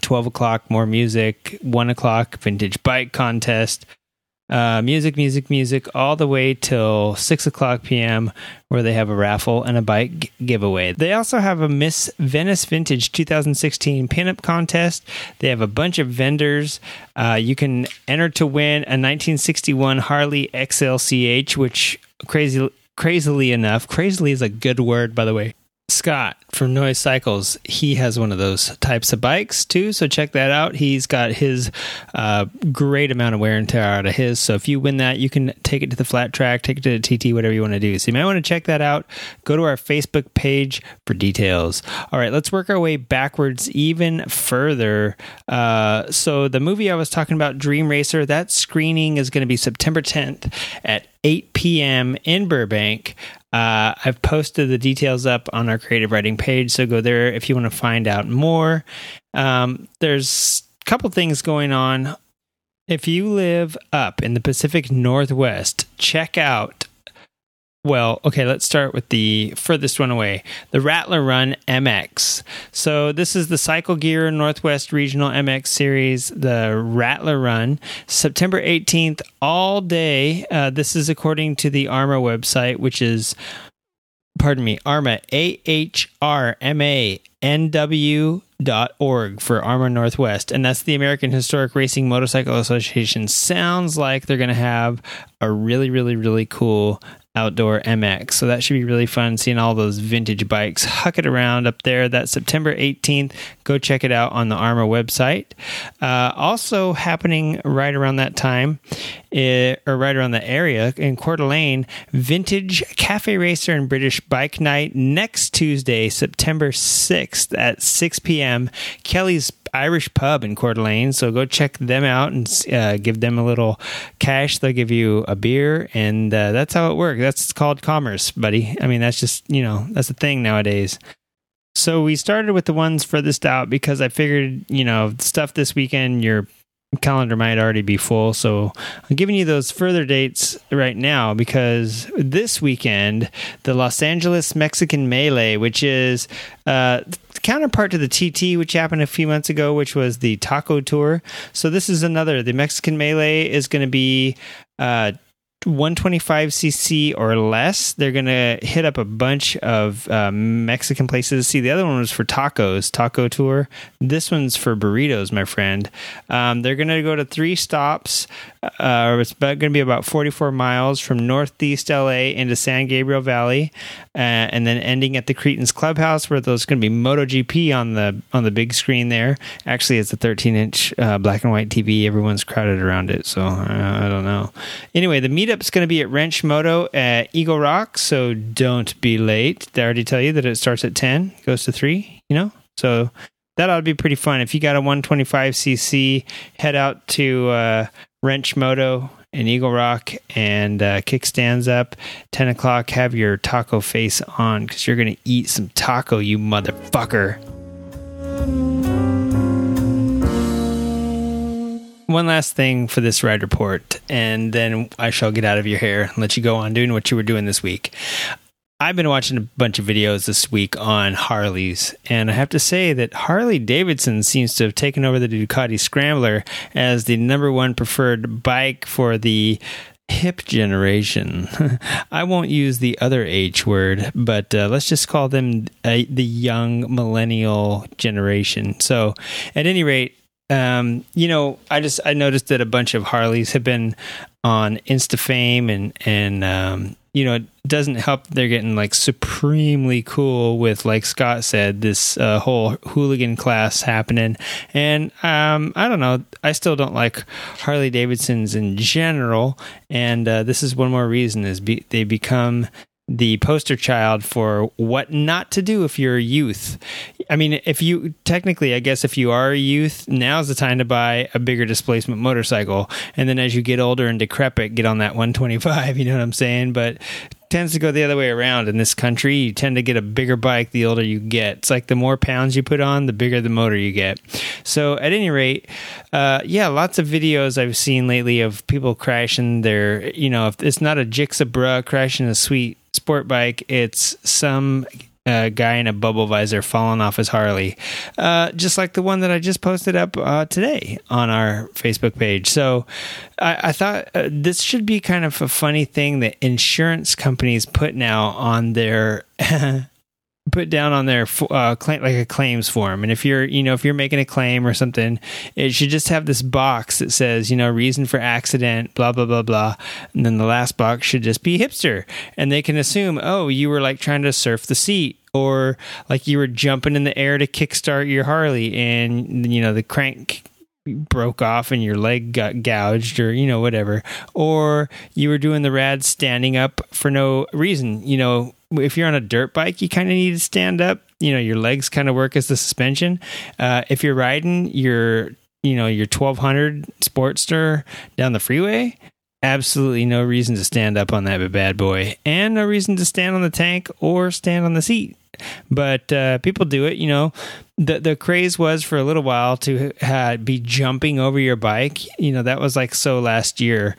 12 o'clock, more music. 1 o'clock, vintage bike contest. Uh, music, music, music, all the way till 6 o'clock p.m., where they have a raffle and a bike g- giveaway. They also have a Miss Venice Vintage 2016 pinup contest. They have a bunch of vendors. Uh, you can enter to win a 1961 Harley XLCH, which crazy, crazily enough, crazily is a good word, by the way. Scott from Noise Cycles, he has one of those types of bikes too. So check that out. He's got his uh, great amount of wear and tear out of his. So if you win that, you can take it to the flat track, take it to the TT, whatever you want to do. So you might want to check that out. Go to our Facebook page for details. All right, let's work our way backwards even further. Uh, so the movie I was talking about, Dream Racer, that screening is going to be September 10th at 8 p.m. in Burbank. Uh, I've posted the details up on our creative writing page, so go there if you want to find out more. Um, there's a couple things going on. If you live up in the Pacific Northwest, check out well, okay, let's start with the furthest one away the Rattler Run MX. So, this is the Cycle Gear Northwest Regional MX Series, the Rattler Run, September 18th, all day. Uh, this is according to the AHRMA website, which is, pardon me, AHRMA, A H R M A N W dot org for AHRMA Northwest, and that's the American Historic Racing Motorcycle Association. Sounds like they're going to have a really, really, really cool outdoor MX. So that should be really fun seeing all those vintage bikes huck it around up there. That's September 18th. Go check it out on the AHRMA website. Uh, also happening right around that time, uh, or right around the area in Coeur d'Alene, Vintage Cafe Racer and British Bike Night next Tuesday, September 6th at 6 p.m. Kelly's Irish pub in Coeur d'Alene. So go check them out and uh, give them a little cash. They'll give you a beer, and uh, that's how it works. That's called commerce, buddy. I mean, that's just you know that's the thing nowadays. So we started with the ones furthest out because I figured you know stuff this weekend you're calendar might already be full. So I'm giving you those further dates right now because this weekend, the Los Angeles Mexican Melee, which is uh, counterpart to the TT, which happened a few months ago, which was the Taco Tour. So this is another. The Mexican Melee is going to be. Uh, 125cc or less, they're going to hit up a bunch of uh, Mexican places. See, the other one was for tacos, taco tour. This one's for burritos, my friend. Um, they're going to go to three stops. Uh, it's going to be about 44 miles from Northeast LA into San Gabriel Valley, uh, and then ending at the Cretans Clubhouse, where there's going to be MotoGP on the on the big screen there. Actually, it's a 13 inch uh, black and white TV. Everyone's crowded around it, so uh, I don't know. Anyway, the meetup's going to be at Wrench Moto at Eagle Rock, so don't be late. They already tell you that it starts at 10, goes to 3, you know? So that ought to be pretty fun. If you got a 125cc, head out to uh, Wrench Moto in Eagle Rock and uh, kickstands up. 10 o'clock, have your taco face on because you're going to eat some taco, you motherfucker. One last thing for this ride report, and then I shall get out of your hair and let you go on doing what you were doing this week. I've been watching a bunch of videos this week on Harleys, and I have to say that Harley Davidson seems to have taken over the Ducati Scrambler as the number one preferred bike for the hip generation. I won't use the other H word, but uh, let's just call them uh, the young millennial generation. So, at any rate, um, you know, I just I noticed that a bunch of Harleys have been on InstaFame and and um, you know, it doesn't help they're getting like supremely cool with, like Scott said, this uh, whole hooligan class happening. And um, I don't know, I still don't like Harley Davidsons in general. And uh, this is one more reason is be- they become the poster child for what not to do if you're a youth. I mean, if you technically, I guess, if you are a youth, now's the time to buy a bigger displacement motorcycle. And then as you get older and decrepit, get on that 125. You know what I'm saying? But tends to go the other way around in this country. You tend to get a bigger bike the older you get. It's like the more pounds you put on, the bigger the motor you get. So, at any rate, uh, yeah, lots of videos I've seen lately of people crashing their, you know, if it's not a Jixabra crashing a sweet sport bike, it's some uh, guy in a bubble visor falling off his Harley, uh, just like the one that I just posted up uh, today on our Facebook page. So I, I thought uh, this should be kind of a funny thing that insurance companies put now on their put down on their uh, claim, like a claims form. And if you're, you know, if you're making a claim or something, it should just have this box that says, you know, reason for accident, blah blah blah blah. And then the last box should just be hipster, and they can assume, oh, you were like trying to surf the seat. Or like you were jumping in the air to kickstart your Harley, and you know the crank broke off and your leg got gouged or you know whatever. Or you were doing the rad standing up for no reason. You know if you're on a dirt bike you kind of need to stand up. You know your legs kind of work as the suspension. Uh, if you're riding your you know your 1200 sportster down the freeway absolutely no reason to stand up on that bad boy. And no reason to stand on the tank or stand on the seat but uh, people do it. You know, the the craze was for a little while to be jumping over your bike. You know, that was like so last year,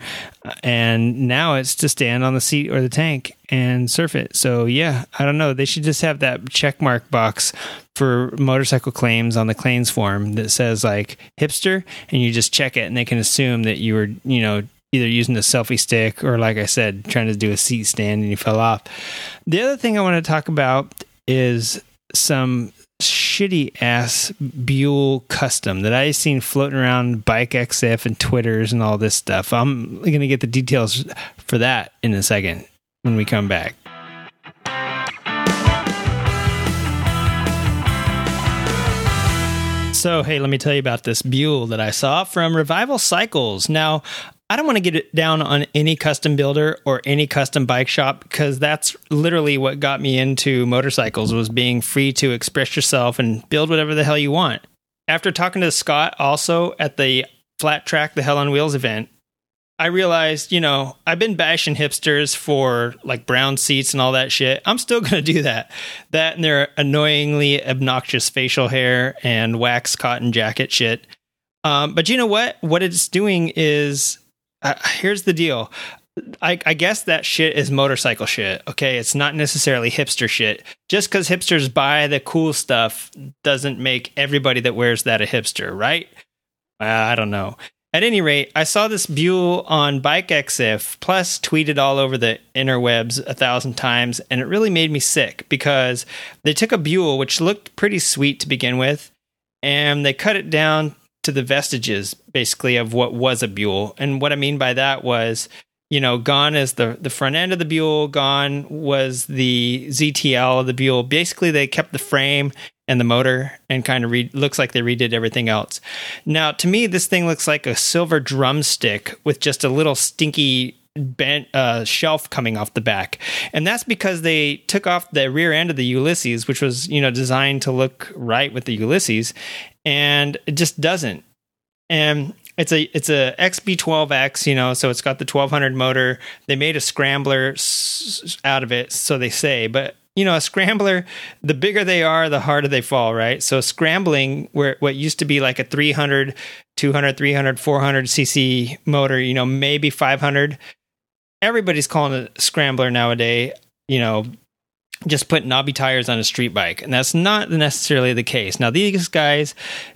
and now it's to stand on the seat or the tank and surf it. So yeah, I don't know. They should just have that check mark box for motorcycle claims on the claims form that says like hipster, and you just check it, and they can assume that you were you know either using a selfie stick or like I said, trying to do a seat stand and you fell off. The other thing I want to talk about is some shitty ass Buell custom that I seen floating around Bike EXIF and Twitters and all this stuff. I'm going to get the details for that in a second when we come back. So, hey, let me tell you about this Buell that I saw from Revival Cycles. Now, I don't want to get it down on any custom builder or any custom bike shop because that's literally what got me into motorcycles was being free to express yourself and build whatever the hell you want. After talking to Scott also at the Flat Track the Hell on Wheels event, I realized, you know, I've been bashing hipsters for like brown seats and all that shit. I'm still going to do that. That and their annoyingly obnoxious facial hair and wax cotton jacket shit. Um, but you know what? What it's doing is uh, here's the deal. I, I, guess that shit is motorcycle shit. Okay, it's not necessarily hipster shit. Just because hipsters buy the cool stuff doesn't make everybody that wears that a hipster, right? Uh, I don't know. At any rate, I saw this Buell on Bike EXIF, plus tweeted all over the interwebs a thousand times, and it really made me sick because they took a Buell, which looked pretty sweet to begin with, and they cut it down to the vestiges basically of what was a Buell. And what I mean by that was, you know, gone is the the front end of the Buell, gone was the ZTL of the Buell. Basically, they kept the frame and the motor and kind of re- looks like they redid everything else. Now, to me, this thing looks like a silver drumstick with just a little stinky bent uh, shelf coming off the back, and that's because they took off the rear end of the Ulysses, which was you know designed to look right with the Ulysses, and it just doesn't. And it's a it's a XB12X, you know, so it's got the 1200 motor. They made a scrambler out of it, so they say, but you know, a scrambler, the bigger they are, the harder they fall, right? So scrambling, where what used to be like a 300, 200, 300, 400 cc motor, you know, maybe 500. Everybody's calling it a scrambler nowadays. You know, just put knobby tires on a street bike. And that's not necessarily the case. Now, these guys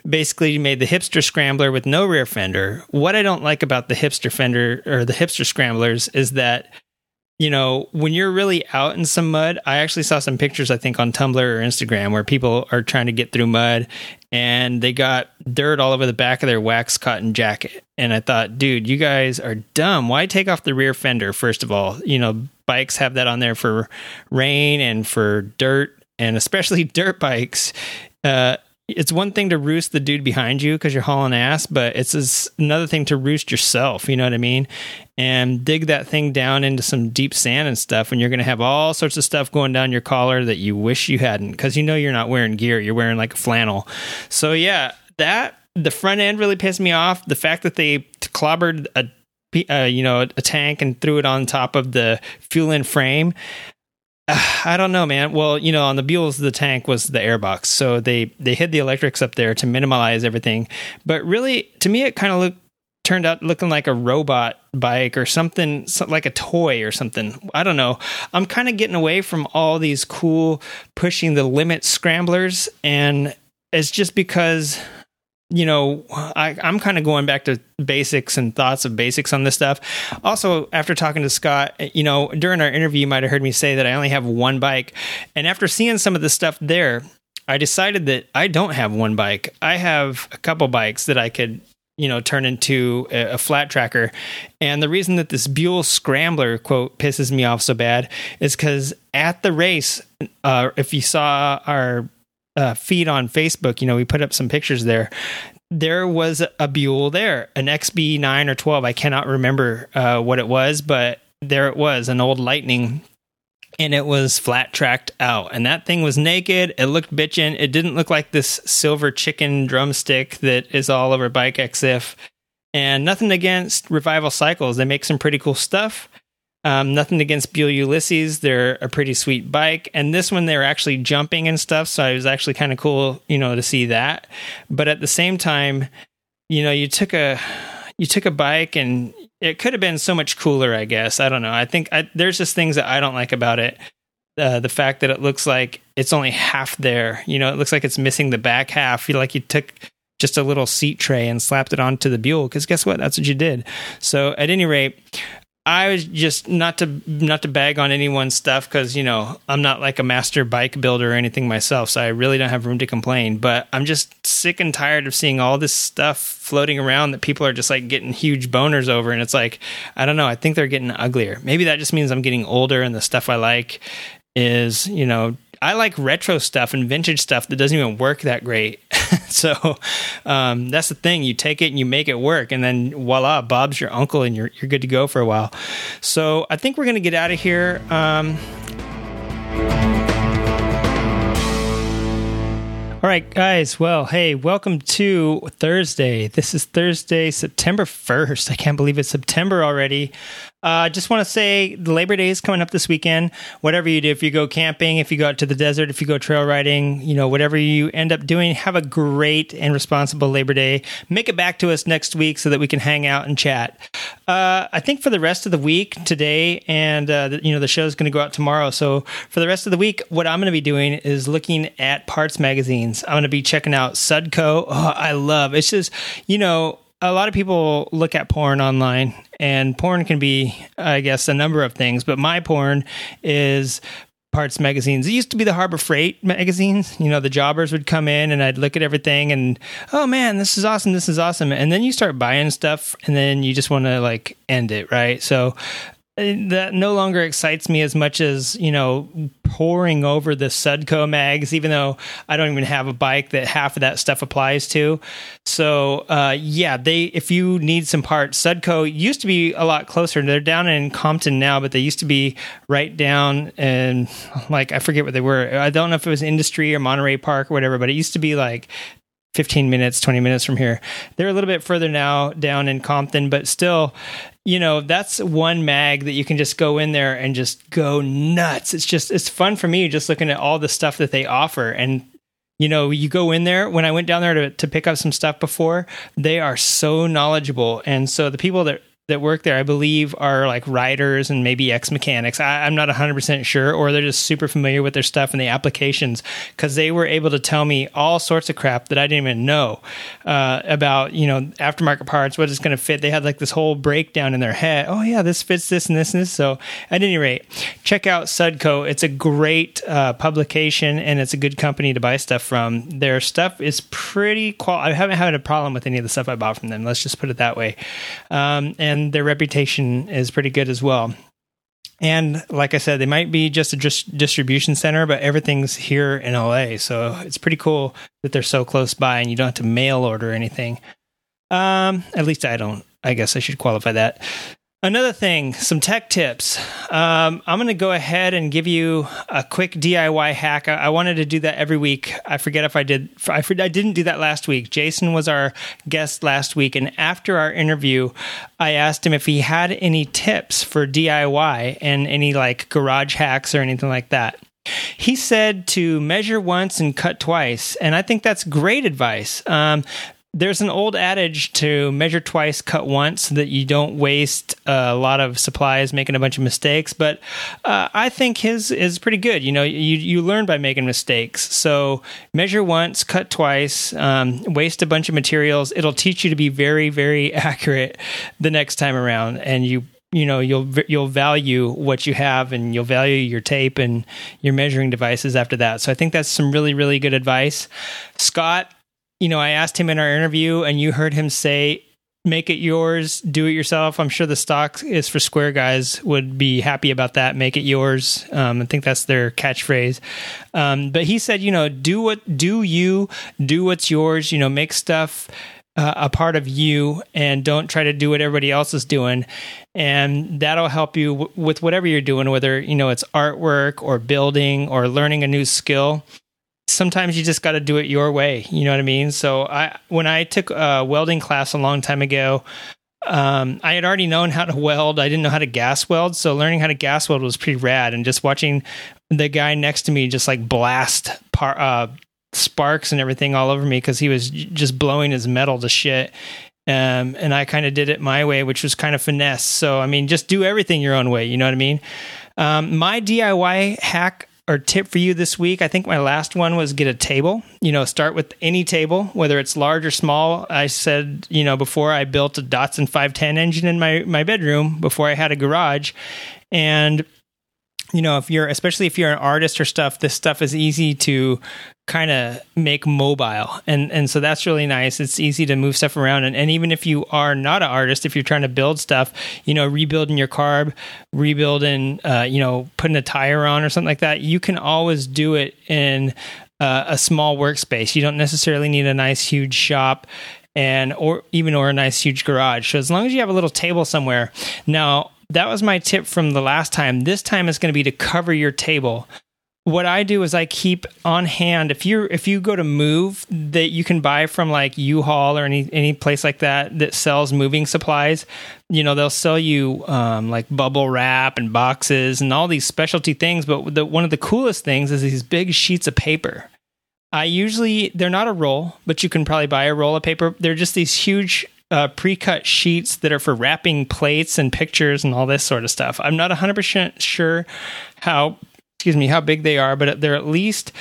basically made the hipster scrambler with no rear fender. What I don't like about the hipster fender or the hipster scramblers is that you know, when you're really out in some mud, I actually saw some pictures, I think, on Tumblr or Instagram where people are trying to get through mud and they got dirt all over the back of their wax cotton jacket. And I thought, dude, you guys are dumb. Why take off the rear fender, first of all? You know, bikes have that on there for rain and for dirt, and especially dirt bikes. Uh, it's one thing to roost the dude behind you because you're hauling ass, but it's another thing to roost yourself. You know what I mean? And dig that thing down into some deep sand and stuff, and you're going to have all sorts of stuff going down your collar that you wish you hadn't because you know you're not wearing gear. You're wearing like a flannel. So yeah, that the front end really pissed me off. The fact that they clobbered a uh, you know, a tank and threw it on top of the fuel in frame. I don't know, man. Well, you know, on the Buells, the tank was the airbox, so they they hid the electrics up there to minimize everything. But really, to me, it kind of looked turned out looking like a robot bike or something like a toy or something. I don't know. I'm kind of getting away from all these cool pushing the limit scramblers, and it's just because you know, I, am kind of going back to basics and thoughts of basics on this stuff. Also, after talking to Scott, you know, during our interview, you might have heard me say that I only have one bike. And after seeing some of the stuff there, I decided that I don't have one bike. I have a couple bikes that I could, you know, turn into a, a flat tracker. And the reason that this Buell Scrambler quote pisses me off so bad is because at the race, uh, if you saw our uh, feed on Facebook, you know, we put up some pictures there. There was a Buell there, an XB nine or twelve. I cannot remember uh, what it was, but there it was, an old Lightning, and it was flat tracked out. And that thing was naked. It looked bitchin'. It didn't look like this silver chicken drumstick that is all over Bike EXIF. And nothing against Revival Cycles. They make some pretty cool stuff. Um, nothing against Buell Ulysses. They're a pretty sweet bike. And this one, they're actually jumping and stuff. So it was actually kind of cool, you know, to see that. But at the same time, you know, you took a, you took a bike and it could have been so much cooler, I guess. I don't know. I think I, there's just things that I don't like about it. Uh, the fact that it looks like it's only half there. You know, it looks like it's missing the back half. Feel like you took just a little seat tray and slapped it onto the Buell because guess what? That's what you did. So at any rate, I was just not to not to bag on anyone's stuff because you know I'm not like a master bike builder or anything myself, so I really don't have room to complain. But I'm just sick and tired of seeing all this stuff floating around that people are just like getting huge boners over, and it's like I don't know. I think they're getting uglier. Maybe that just means I'm getting older, and the stuff I like is you know I like retro stuff and vintage stuff that doesn't even work that great. so um, that's the thing. You take it and you make it work, and then voila, Bob's your uncle, and you're you're good to go for a while. So I think we're gonna get out of here. Um, all right, guys. Well, hey, welcome to Thursday. This is Thursday, September 1st. I can't believe it's September already. I uh, just want to say Labor Day is coming up this weekend. Whatever you do, if you go camping, if you go out to the desert, if you go trail riding, you know, whatever you end up doing, have a great and responsible Labor Day. Make it back to us next week so that we can hang out and chat. Uh, I think for the rest of the week, today and, uh, the, you know, the show is going to go out tomorrow. So for the rest of the week, what I'm going to be doing is looking at parts magazines. I'm going to be checking out Sudco. Oh, I love it's just, you know, a lot of people look at porn online, and porn can be, I guess, a number of things. But my porn is parts magazines. It used to be the Harbor Freight magazines. You know, the jobbers would come in and I'd look at everything and, oh man, this is awesome. This is awesome. And then you start buying stuff and then you just want to like end it, right? So that no longer excites me as much as you know poring over the Sudco mags, even though I don't even have a bike that half of that stuff applies to. So uh, yeah, they if you need some parts, Sudco used to be a lot closer. They're down in Compton now, but they used to be right down and like I forget what they were. I don't know if it was Industry or Monterey Park or whatever, but it used to be like 15 minutes, 20 minutes from here. They're a little bit further now down in Compton, but still, you know, that's one mag that you can just go in there and just go nuts. It's just, it's fun for me just looking at all the stuff that they offer. And, you know, you go in there. When I went down there to, to pick up some stuff before, they are so knowledgeable. And so the people that that work there, I believe, are like riders and maybe ex mechanics. I'm not 100% sure, or they're just super familiar with their stuff and the applications because they were able to tell me all sorts of crap that I didn't even know uh, about, you know, aftermarket parts, what it's going to fit. They had like this whole breakdown in their head. Oh, yeah, this fits this and this and this. So, at any rate, check out Sudco. It's a great uh, publication and it's a good company to buy stuff from. Their stuff is pretty qual. I haven't had a problem with any of the stuff I bought from them. Let's just put it that way. Um, and and their reputation is pretty good as well. And like I said, they might be just a just distribution center, but everything's here in LA. So it's pretty cool that they're so close by and you don't have to mail order anything. Um, at least I don't. I guess I should qualify that. Another thing, some tech tips. Um, I'm going to go ahead and give you a quick DIY hack. I, I, wanted to do that every week. I forget if I did. I, I didn't do that last week. Jason was our guest last week, and after our interview, I asked him if he had any tips for DIY and any like garage hacks or anything like that. He said to measure once and cut twice, and I think that's great advice. Um, there's an old adage to measure twice, cut once, so that you don't waste a lot of supplies making a bunch of mistakes. But uh, I think his is pretty good. You know, you you learn by making mistakes. So measure once, cut twice, um, waste a bunch of materials. It'll teach you to be very, very accurate the next time around, and you you know you'll you'll value what you have and you'll value your tape and your measuring devices after that. So I think that's some really really good advice. Scott you know, I asked him in our interview, and you heard him say, "Make it yours, do it yourself." I'm sure the stock is for Square guys would be happy about that. Make it yours. Um, I think that's their catchphrase. Um, but he said, you know, do what do you do what's yours. You know, make stuff. Uh, a part of you and don't try to do what everybody else is doing and that'll help you w- with whatever you're doing whether you know it's artwork or building or learning a new skill sometimes you just got to do it your way. You know what I mean? So I when I took a welding class a long time ago, um, I had already known how to weld. I didn't know how to gas weld, so learning how to gas weld was pretty rad. And just watching the guy next to me just like blast par, uh, sparks and everything all over me because he was just blowing his metal to shit. Um, and I kind of did it my way, which was kind of finesse. So I mean, just do everything your own way. You know what I mean? Um, my DIY hack or tip for you this week. I think my last one was get a table. You know, start with any table, whether it's large or small. I said, you know, before I built a Datsun 510 engine in my my bedroom before I had a garage, and you know, if you're especially if you're an artist or stuff, this stuff is easy to kind of make mobile. And and so that's really nice. It's easy to move stuff around. And, and even if you are not an artist if you're trying to build stuff you know rebuilding your carb rebuilding uh, you know putting a tire on or something like that you can always do it in uh, a small workspace. You don't necessarily need a nice huge shop and or even or a nice huge garage. So as long as you have a little table somewhere. Now that was my tip from the last time this time is going to be to cover your table what I do is I keep on hand if you if you go to move that you can buy from like U-Haul or any any place like that that sells moving supplies. You know they'll sell you um, like bubble wrap and boxes and all these specialty things. But the, one of the coolest things is these big sheets of paper. I usually they're not a roll, but you can probably buy a roll of paper. They're just these huge uh, pre-cut sheets that are for wrapping plates and pictures and all this sort of stuff. I'm not 100% sure how excuse me, how big they are, but they're at least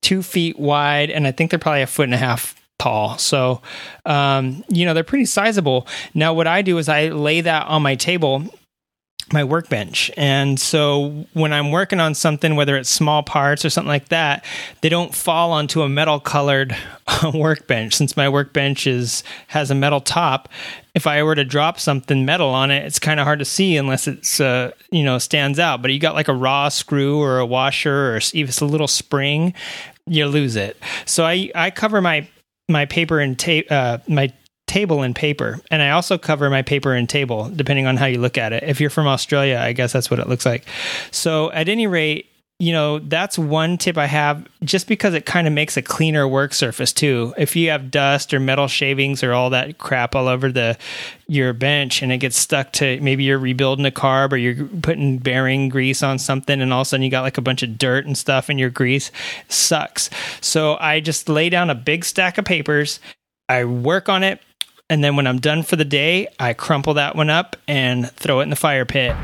two feet wide, and I think they're probably a foot and a half tall. So, um, you know, they're pretty sizable. Now, what I do is I lay that on my table my workbench. And so when I'm working on something, whether it's small parts or something like that, they don't fall onto a metal colored workbench. Since my workbench is has a metal top, if I were to drop something metal on it, it's kind of hard to see unless it's uh, you know stands out. But you got like a raw screw or a washer or even it's a little spring, you lose it. So I I cover my my paper and tape uh, my table and paper. And I also cover my paper and table, depending on how you look at it. If you're from Australia, I guess that's what it looks like. So, at any rate, you know, that's one tip I have just because it kind of makes a cleaner work surface too. If you have dust or metal shavings or all that crap all over the your bench and it gets stuck to maybe you're rebuilding a carb or you're putting bearing grease on something and all of a sudden you got like a bunch of dirt and stuff in your grease, sucks. So I just lay down a big stack of papers, I work on it, and then when I'm done for the day, I crumple that one up and throw it in the fire pit.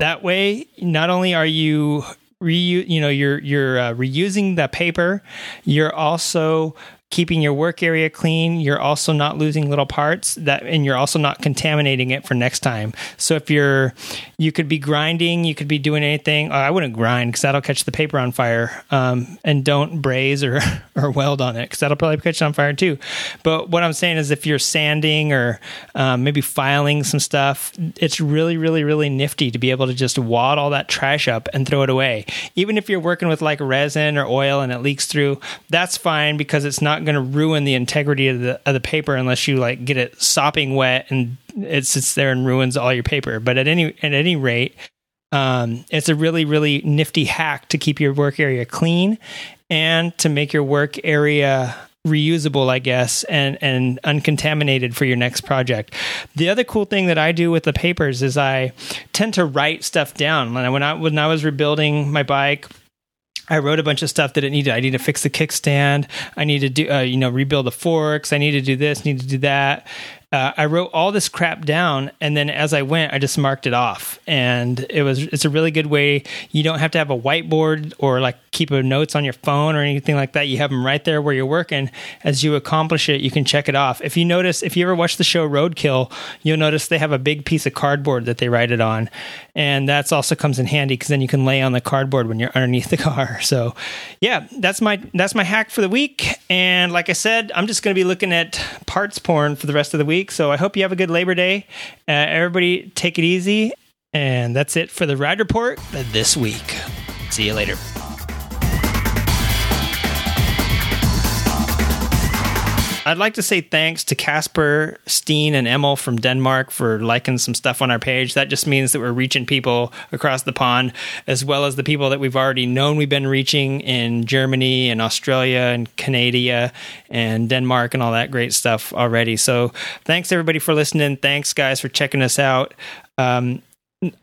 That way, not only are you you know, you're you're uh, reusing the paper, you're also keeping your work area clean. You're also not losing little parts that, and you're also not contaminating it for next time. So if you're, you could be grinding, you could be doing anything. Oh, I wouldn't grind because that'll catch the paper on fire. Um, and don't braze or or weld on it because that'll probably catch on fire too. But what I'm saying is, if you're sanding or um, maybe filing some stuff, it's really, really, really nifty to be able to just wad all that trash up and throw it away. Even if you're working with like resin or oil and it leaks through, that's fine because it's not going to ruin the integrity of the of the paper unless you like get it sopping wet and it sits there and ruins all your paper. But at any at any rate, um, it's a really really nifty hack to keep your work area clean and to make your work area reusable, I guess, and and uncontaminated for your next project. The other cool thing that I do with the papers is I tend to write stuff down. When I when I, when I was rebuilding my bike I wrote a bunch of stuff that it needed. I need to fix the kickstand. I need to do, uh, you know, rebuild the forks. I need to do this, need to do that uh, I wrote all this crap down, and then as I went, I just marked it off. And it was it's a really good way. You don't have to have a whiteboard or like keep notes on your phone or anything like that. You have them right there where you're working. As you accomplish it, you can check it off. If you notice, if you ever watch the show Roadkill, you'll notice they have a big piece of cardboard that they write it on, and that's also comes in handy because then you can lay on the cardboard when you're underneath the car. So, yeah, that's my that's my hack for the week. And like I said, I'm just going to be looking at parts porn for the rest of the week week. So I hope you have a good Labor Day. Uh, everybody, take it easy. And that's it for the Ride Report this week. See you later. I'd like to say thanks to Casper, Steen, and Emil from Denmark for liking some stuff on our page. That just means that we're reaching people across the pond, as well as the people that we've already known we've been reaching in Germany and Australia and Canada and Denmark and all that great stuff already. So thanks everybody for listening. Thanks guys for checking us out. Um,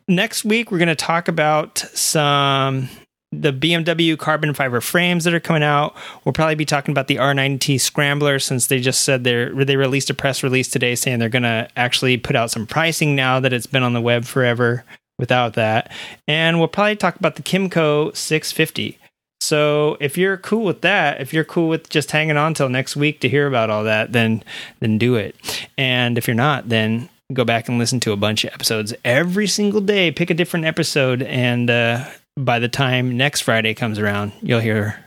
next week we're going to talk about some the BMW carbon fiber frames that are coming out. We'll probably be talking about the R90 Scrambler since they just said they they released a press release today saying they're going to actually put out some pricing now that it's been on the web forever without that. And we'll probably talk about the Kymco 650. So if you're cool with that, if you're cool with just hanging on till next week to hear about all that, then then do it. And if you're not, then go back and listen to a bunch of episodes every single day. Pick a different episode and uh, by the time next Friday comes around, you'll hear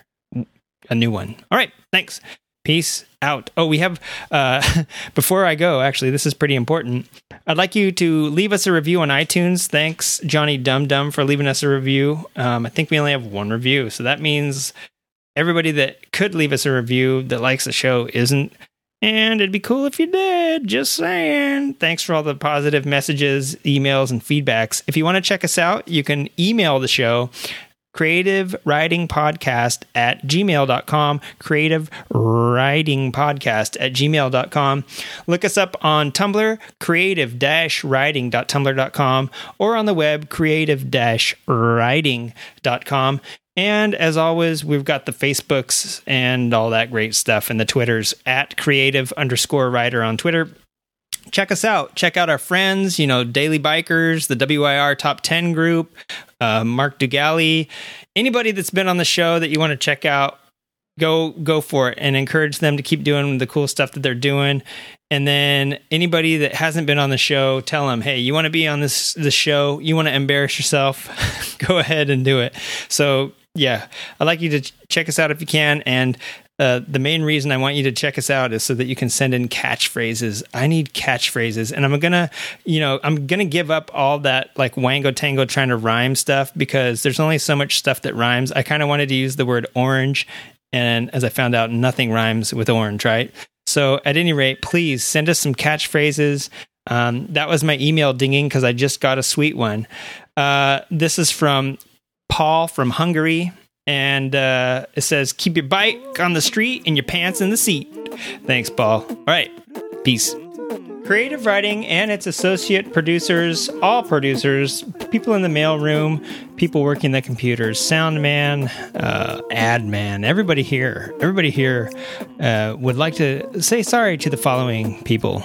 a new one. All right. Thanks. Peace out. Oh, we have, uh, before I go, actually, this is pretty important. I'd like you to leave us a review on iTunes. Thanks, Johnny Dum Dum, for leaving us a review. Um, I think we only have one review. So that means everybody that could leave us a review that likes the show isn't and it'd be cool if you did. Just saying. Thanks for all the positive messages, emails, and feedbacks. If you want to check us out, you can email the show creative riding podcast at gmail.com creative riding podcast at gmail.com look us up on tumblr creative riding.tumblr.com or on the web creative riding.com and as always, we've got the Facebooks and all that great stuff and the Twitters at creative underscore writer on Twitter. Check us out. Check out our friends, you know, Daily Bikers, the WIR Top 10 group, uh, Mark Dugali. Anybody that's been on the show that you want to check out, go go for it and encourage them to keep doing the cool stuff that they're doing. And then anybody that hasn't been on the show, tell them, hey, you want to be on this the show, you want to embarrass yourself, go ahead and do it. So yeah, I'd like you to check us out if you can. And uh, the main reason I want you to check us out is so that you can send in catchphrases. I need catchphrases, and I'm gonna, you know, I'm gonna give up all that like wango tango trying to rhyme stuff because there's only so much stuff that rhymes. I kind of wanted to use the word orange, and as I found out, nothing rhymes with orange, right? So at any rate, please send us some catchphrases. Um, that was my email dinging because I just got a sweet one. Uh, this is from Paul from Hungary. And uh, it says, keep your bike on the street and your pants in the seat. Thanks, Paul. All right. Peace. Creative Riding and its associate producers, all producers, people in the mailroom, people working the computers, sound man, uh, ad man, everybody here, everybody here uh, would like to say sorry to the following people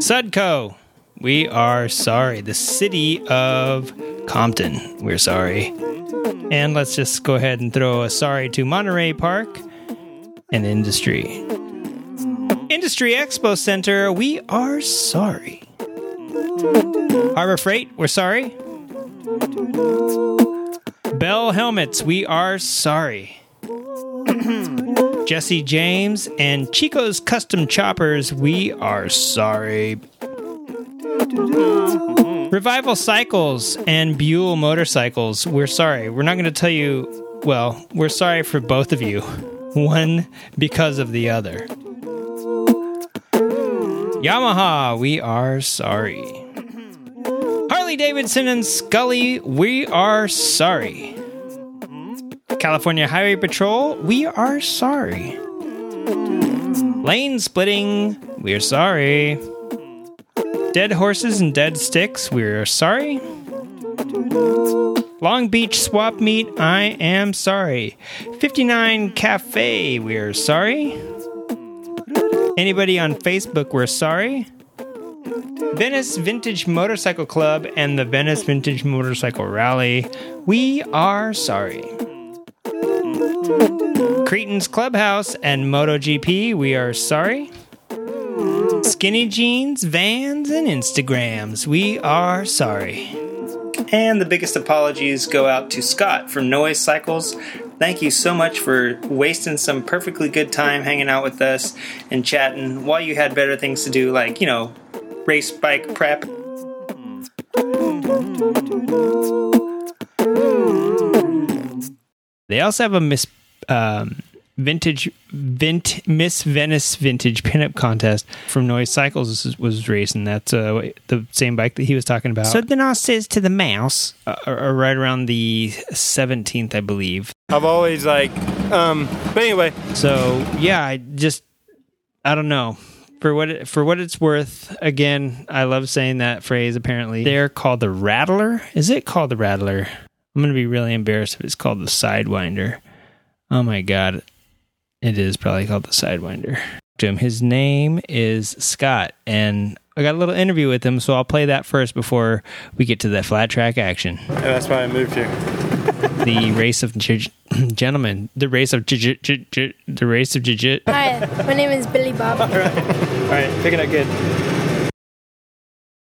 Sudco, we are sorry. The city of Compton, we're sorry. And let's just go ahead and throw a sorry to Monterey Park and Industry. Industry Expo Center, we are sorry. Harbor Freight, we're sorry. Bell Helmets, we are sorry. Jesse James and Chico's Custom Choppers, we are sorry. Revival Cycles and Buell Motorcycles, we're sorry. We're not going to tell you, well, we're sorry for both of you. One because of the other. Yamaha, we are sorry. Harley Davidson and Scully, we are sorry. California Highway Patrol, we are sorry. Lane splitting, we're sorry. Dead horses and dead sticks, we're sorry. Long Beach Swap Meet, I am sorry. 59 Cafe, we're sorry. Anybody on Facebook, we're sorry. Venice Vintage Motorcycle Club and the Venice Vintage Motorcycle Rally, we are sorry. Cretan's Clubhouse and MotoGP, we are sorry. Skinny jeans, vans, and Instagrams, we are sorry. And the biggest apologies go out to Scott from Noise Cycles. Thank you so much for wasting some perfectly good time hanging out with us and chatting while you had better things to do, like, you know, race bike prep. They also have a Miss um, Vintage Vint Miss Venice Vintage Pinup Contest from Noise Cycles was, was racing. That's uh, the same bike that he was talking about. So then I says to the mouse, uh, uh, right around the seventeenth, I believe. I've always like, um, but anyway, So yeah, I just I don't know. For what it, for what it's worth, again, I love saying that phrase. Apparently, they're called the Rattler. Is it called the Rattler? I'm gonna be really embarrassed if it's called the Sidewinder. Oh my god, it is probably called the Sidewinder. To him, his name is Scott, and I got a little interview with him, so I'll play that first before we get to the flat track action. and that's why I moved here. The race of g- gentlemen, the race of g- g- g- the race of jiu Hi, my name is Billy Bob. All right, picking up good.